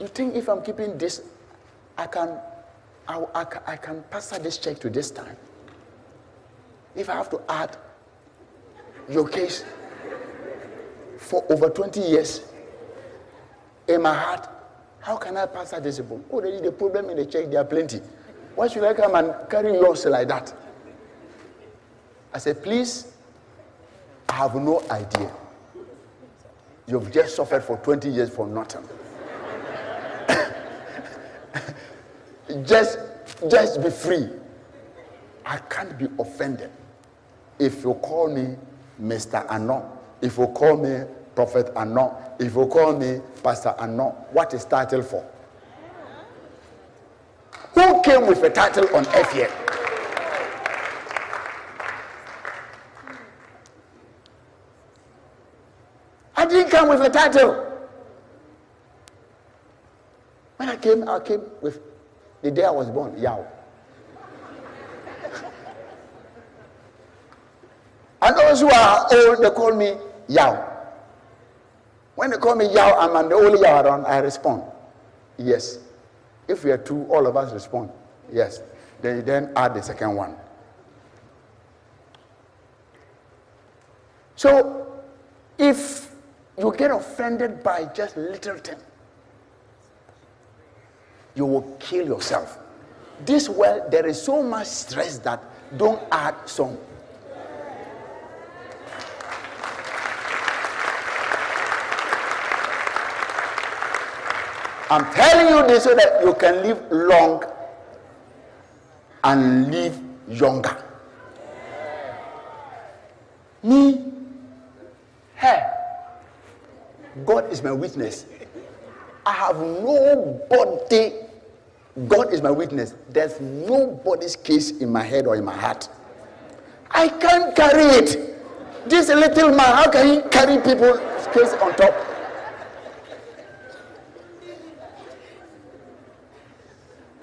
You think if I'm keeping this, I can, I, I, I can pass this check to this time? If I have to add your case for over 20 years in my heart, how can I pass that discipline? Already the problem in the church, there are plenty. Why should I come and carry yours like that? I said, please, I have no idea. You've just suffered for 20 years for nothing. just, just be free. I can't be offended if you call me Mr. Amnon if you call me Prophet Amnon, if you call me Pastor Amnon, what is title for? Who came with a title on earth here? I didn't come with a title. When I came, I came with the day I was born, Yao. And those who are old, they call me Yao. When they call me Yao, I'm the only Yao around, I respond. Yes. If we are two, all of us respond. Yes. Then you then add the second one. So if you get offended by just little thing, you will kill yourself. This world, there is so much stress that don't add some I'm telling you this so that you can live long and live younger. Me, hey, God is my witness. I have nobody. God is my witness. There's nobody's case in my head or in my heart. I can't carry it. This little man, how can he carry people's case on top?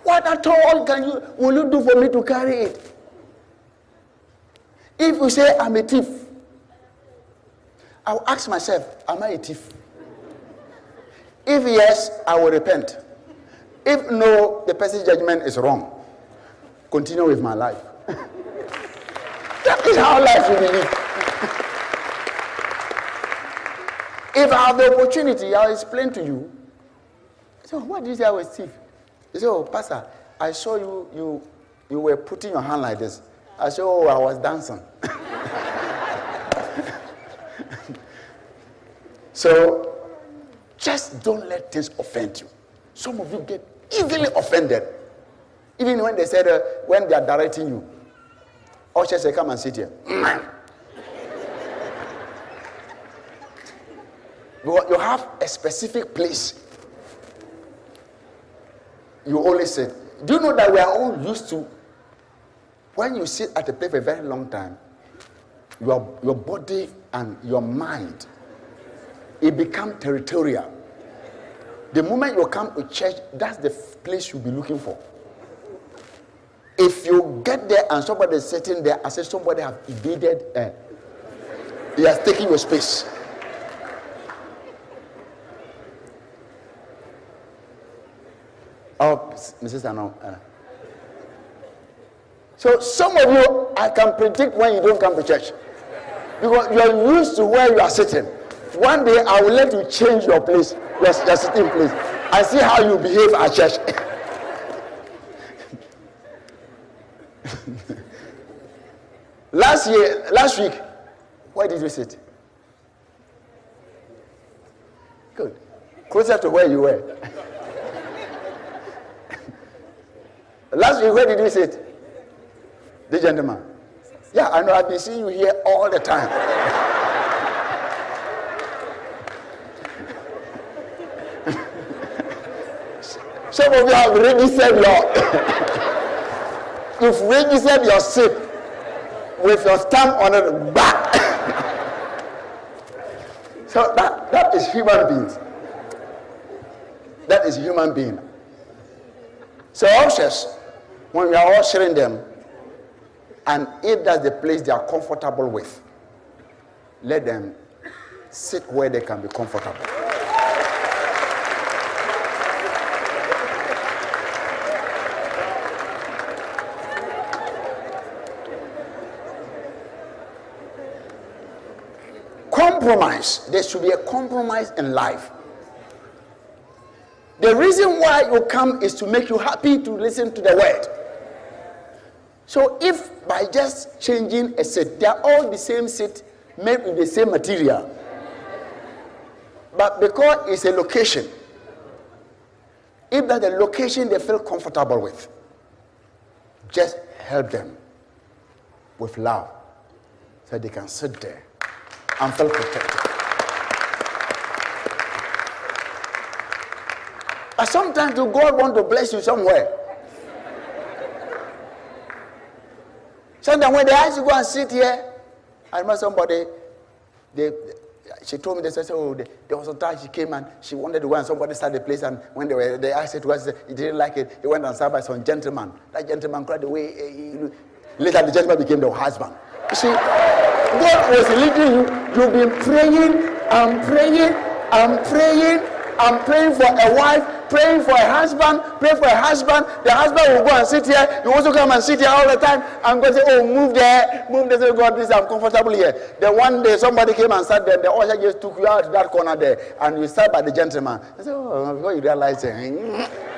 What at all can you will you do for me to carry it? If you say I'm a thief, I'll ask myself, Am I a thief? If yes, I will repent. If no, the person's judgment is wrong. Continue with my life. that is how life will be lived. if I have the opportunity, I'll explain to you. So, oh, what did you say I was thief? You say, Oh, Pastor, I saw you, you, you were putting your hand like this. I said, Oh, I was dancing. so, just don't let things offend you. Some of you get easily offended. Even when they said, uh, when they are directing you, Usher say, Come and sit here. you have a specific place you always sit. Do you know that we are all used to when you sit at a place for a very long time, your, your body and your mind it become territorial. The moment you come to church, that's the place you'll be looking for. If you get there and somebody is sitting there, I say somebody have invaded, uh, he has taken your space. Oh, Mrs. Ano. Uh. So some of you, I can predict when you don't come to church. Because you are used to where you are sitting. One day I will let you change your place, your, your sitting place, and see how you behave at church. last year, last week, where did you sit? Good. Closer to where you were. last week, where did you sit? The gentleman. Yeah, I know I've been seeing you here all the time. Some of you have registered your you've registered your seat with your stamp on it back. so that, that is human beings. That is human being. So ushers, when we are ushering them, and if that's the place they are comfortable with, let them sit where they can be comfortable. Compromise. There should be a compromise in life. The reason why you come is to make you happy to listen to the word. So if by just changing a set, they are all the same set made with the same material. But because it's a location, if that's the location they feel comfortable with, just help them with love so they can sit there and feel protected. But sometimes do God want to bless you somewhere? Sometimes when they ask you go and sit here, I remember somebody, they, she told me, they said, oh, there was a time she came and she wanted to go and somebody started the place and when they were, they asked her to go, he didn't like it. He went and sat by some gentleman. That gentleman cried away. Later the gentleman became the husband. You see, God was leading you. You've been praying I'm praying I'm praying I'm praying for a wife, praying for a husband, praying for a husband. The husband will go and sit here. You also come and sit here all the time I'm going to say, Oh, move there, move there. Say, oh, God, this I'm comfortable here. Then one day somebody came and sat there, the usher just took you out that corner there, and you sat by the gentleman. I said, Oh, before you realize it.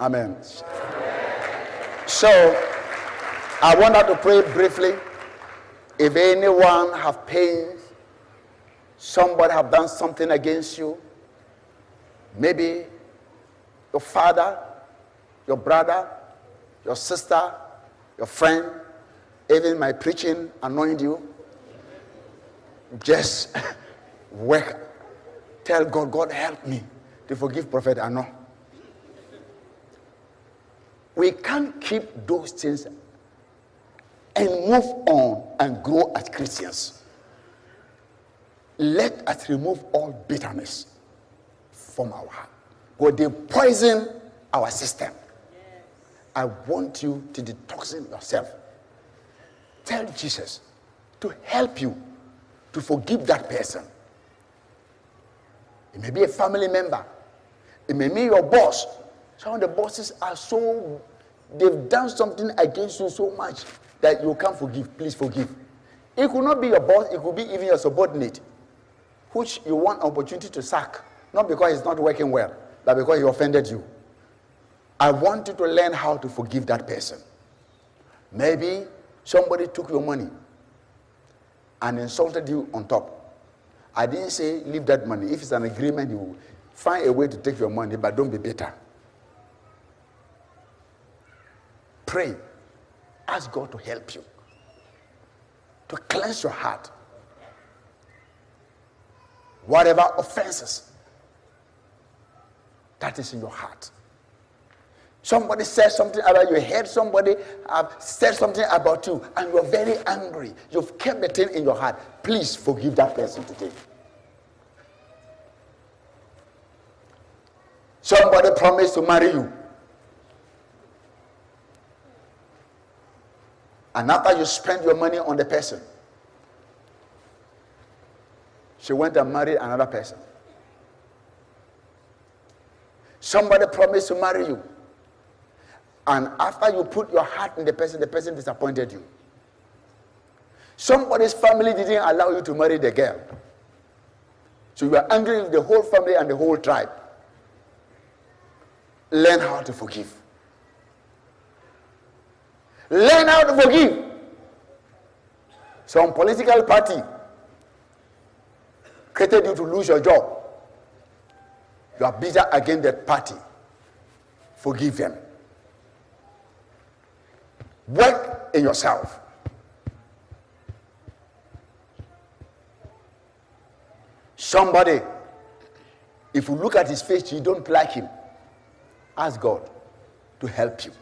Amen. So, I want to pray briefly. If anyone have pains, somebody have done something against you, maybe your father, your brother, your sister, your friend, even my preaching annoyed you, just work. Tell God, God help me to forgive Prophet Ano. We can't keep those things and move on and grow as Christians. Let us remove all bitterness from our heart. Because they poison our system. I want you to detoxin yourself. Tell Jesus to help you to forgive that person. It may be a family member. It may be your boss. Some of the bosses are so, they've done something against you so much that you can't forgive. Please forgive. It could not be your boss, it could be even your subordinate, which you want opportunity to sack, not because it's not working well, but because he offended you. I want you to learn how to forgive that person. Maybe somebody took your money and insulted you on top. I didn't say leave that money. If it's an agreement, you find a way to take your money, but don't be bitter. Pray. Ask God to help you, to cleanse your heart. Whatever offenses that is in your heart. Somebody said something about you, heard somebody uh, said something about you, and you're very angry. You've kept the thing in your heart. Please forgive that person today. Somebody promised to marry you. And after you spend your money on the person, she went and married another person. Somebody promised to marry you. And after you put your heart in the person, the person disappointed you. Somebody's family didn't allow you to marry the girl. So you are angry with the whole family and the whole tribe. Learn how to forgive. Learn how to forgive. Some political party created you to lose your job. You are bitter against that party. Forgive them. Work in yourself. Somebody, if you look at his face, you don't like him. Ask God to help you.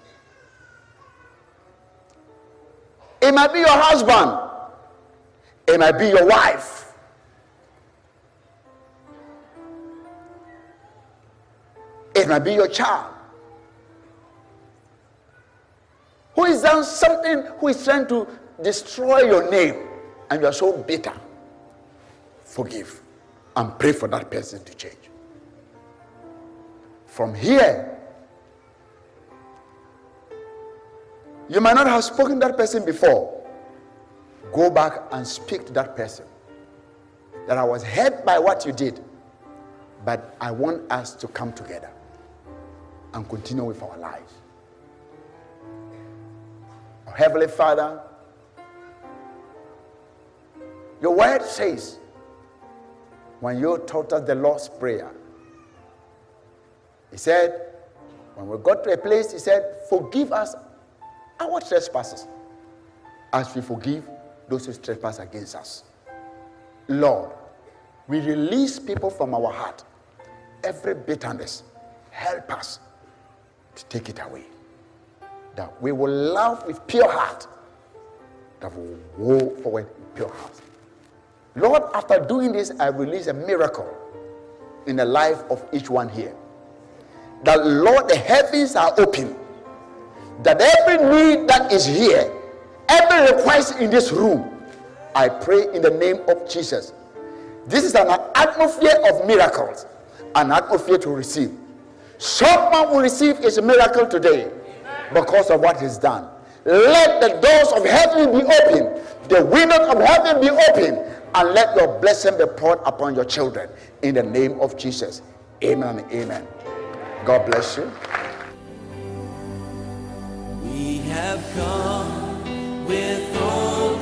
It might be your husband, it might be your wife. It might be your child. who is done something, who is trying to destroy your name, and you are so bitter, forgive and pray for that person to change. From here, you might not have spoken that person before. Go back and speak to that person. That I was hurt by what you did, but I want us to come together and continue with our lives. Heavenly Father, your word says, when you taught us the Lord's Prayer, He said, when we got to a place, He said, Forgive us our trespasses as we forgive those who trespass against us. Lord, we release people from our heart, every bitterness. Help us to take it away that we will love with pure heart, that we will go forward with pure heart. Lord, after doing this, I release a miracle in the life of each one here. That, Lord, the heavens are open. That every need that is here, every request in this room, I pray in the name of Jesus. This is an atmosphere of miracles, an atmosphere to receive. Someone will receive his miracle today because of what he's done. Let the doors of heaven be open, the windows of heaven be open, and let your blessing be poured upon your children in the name of Jesus. Amen amen. God bless you. We have come with all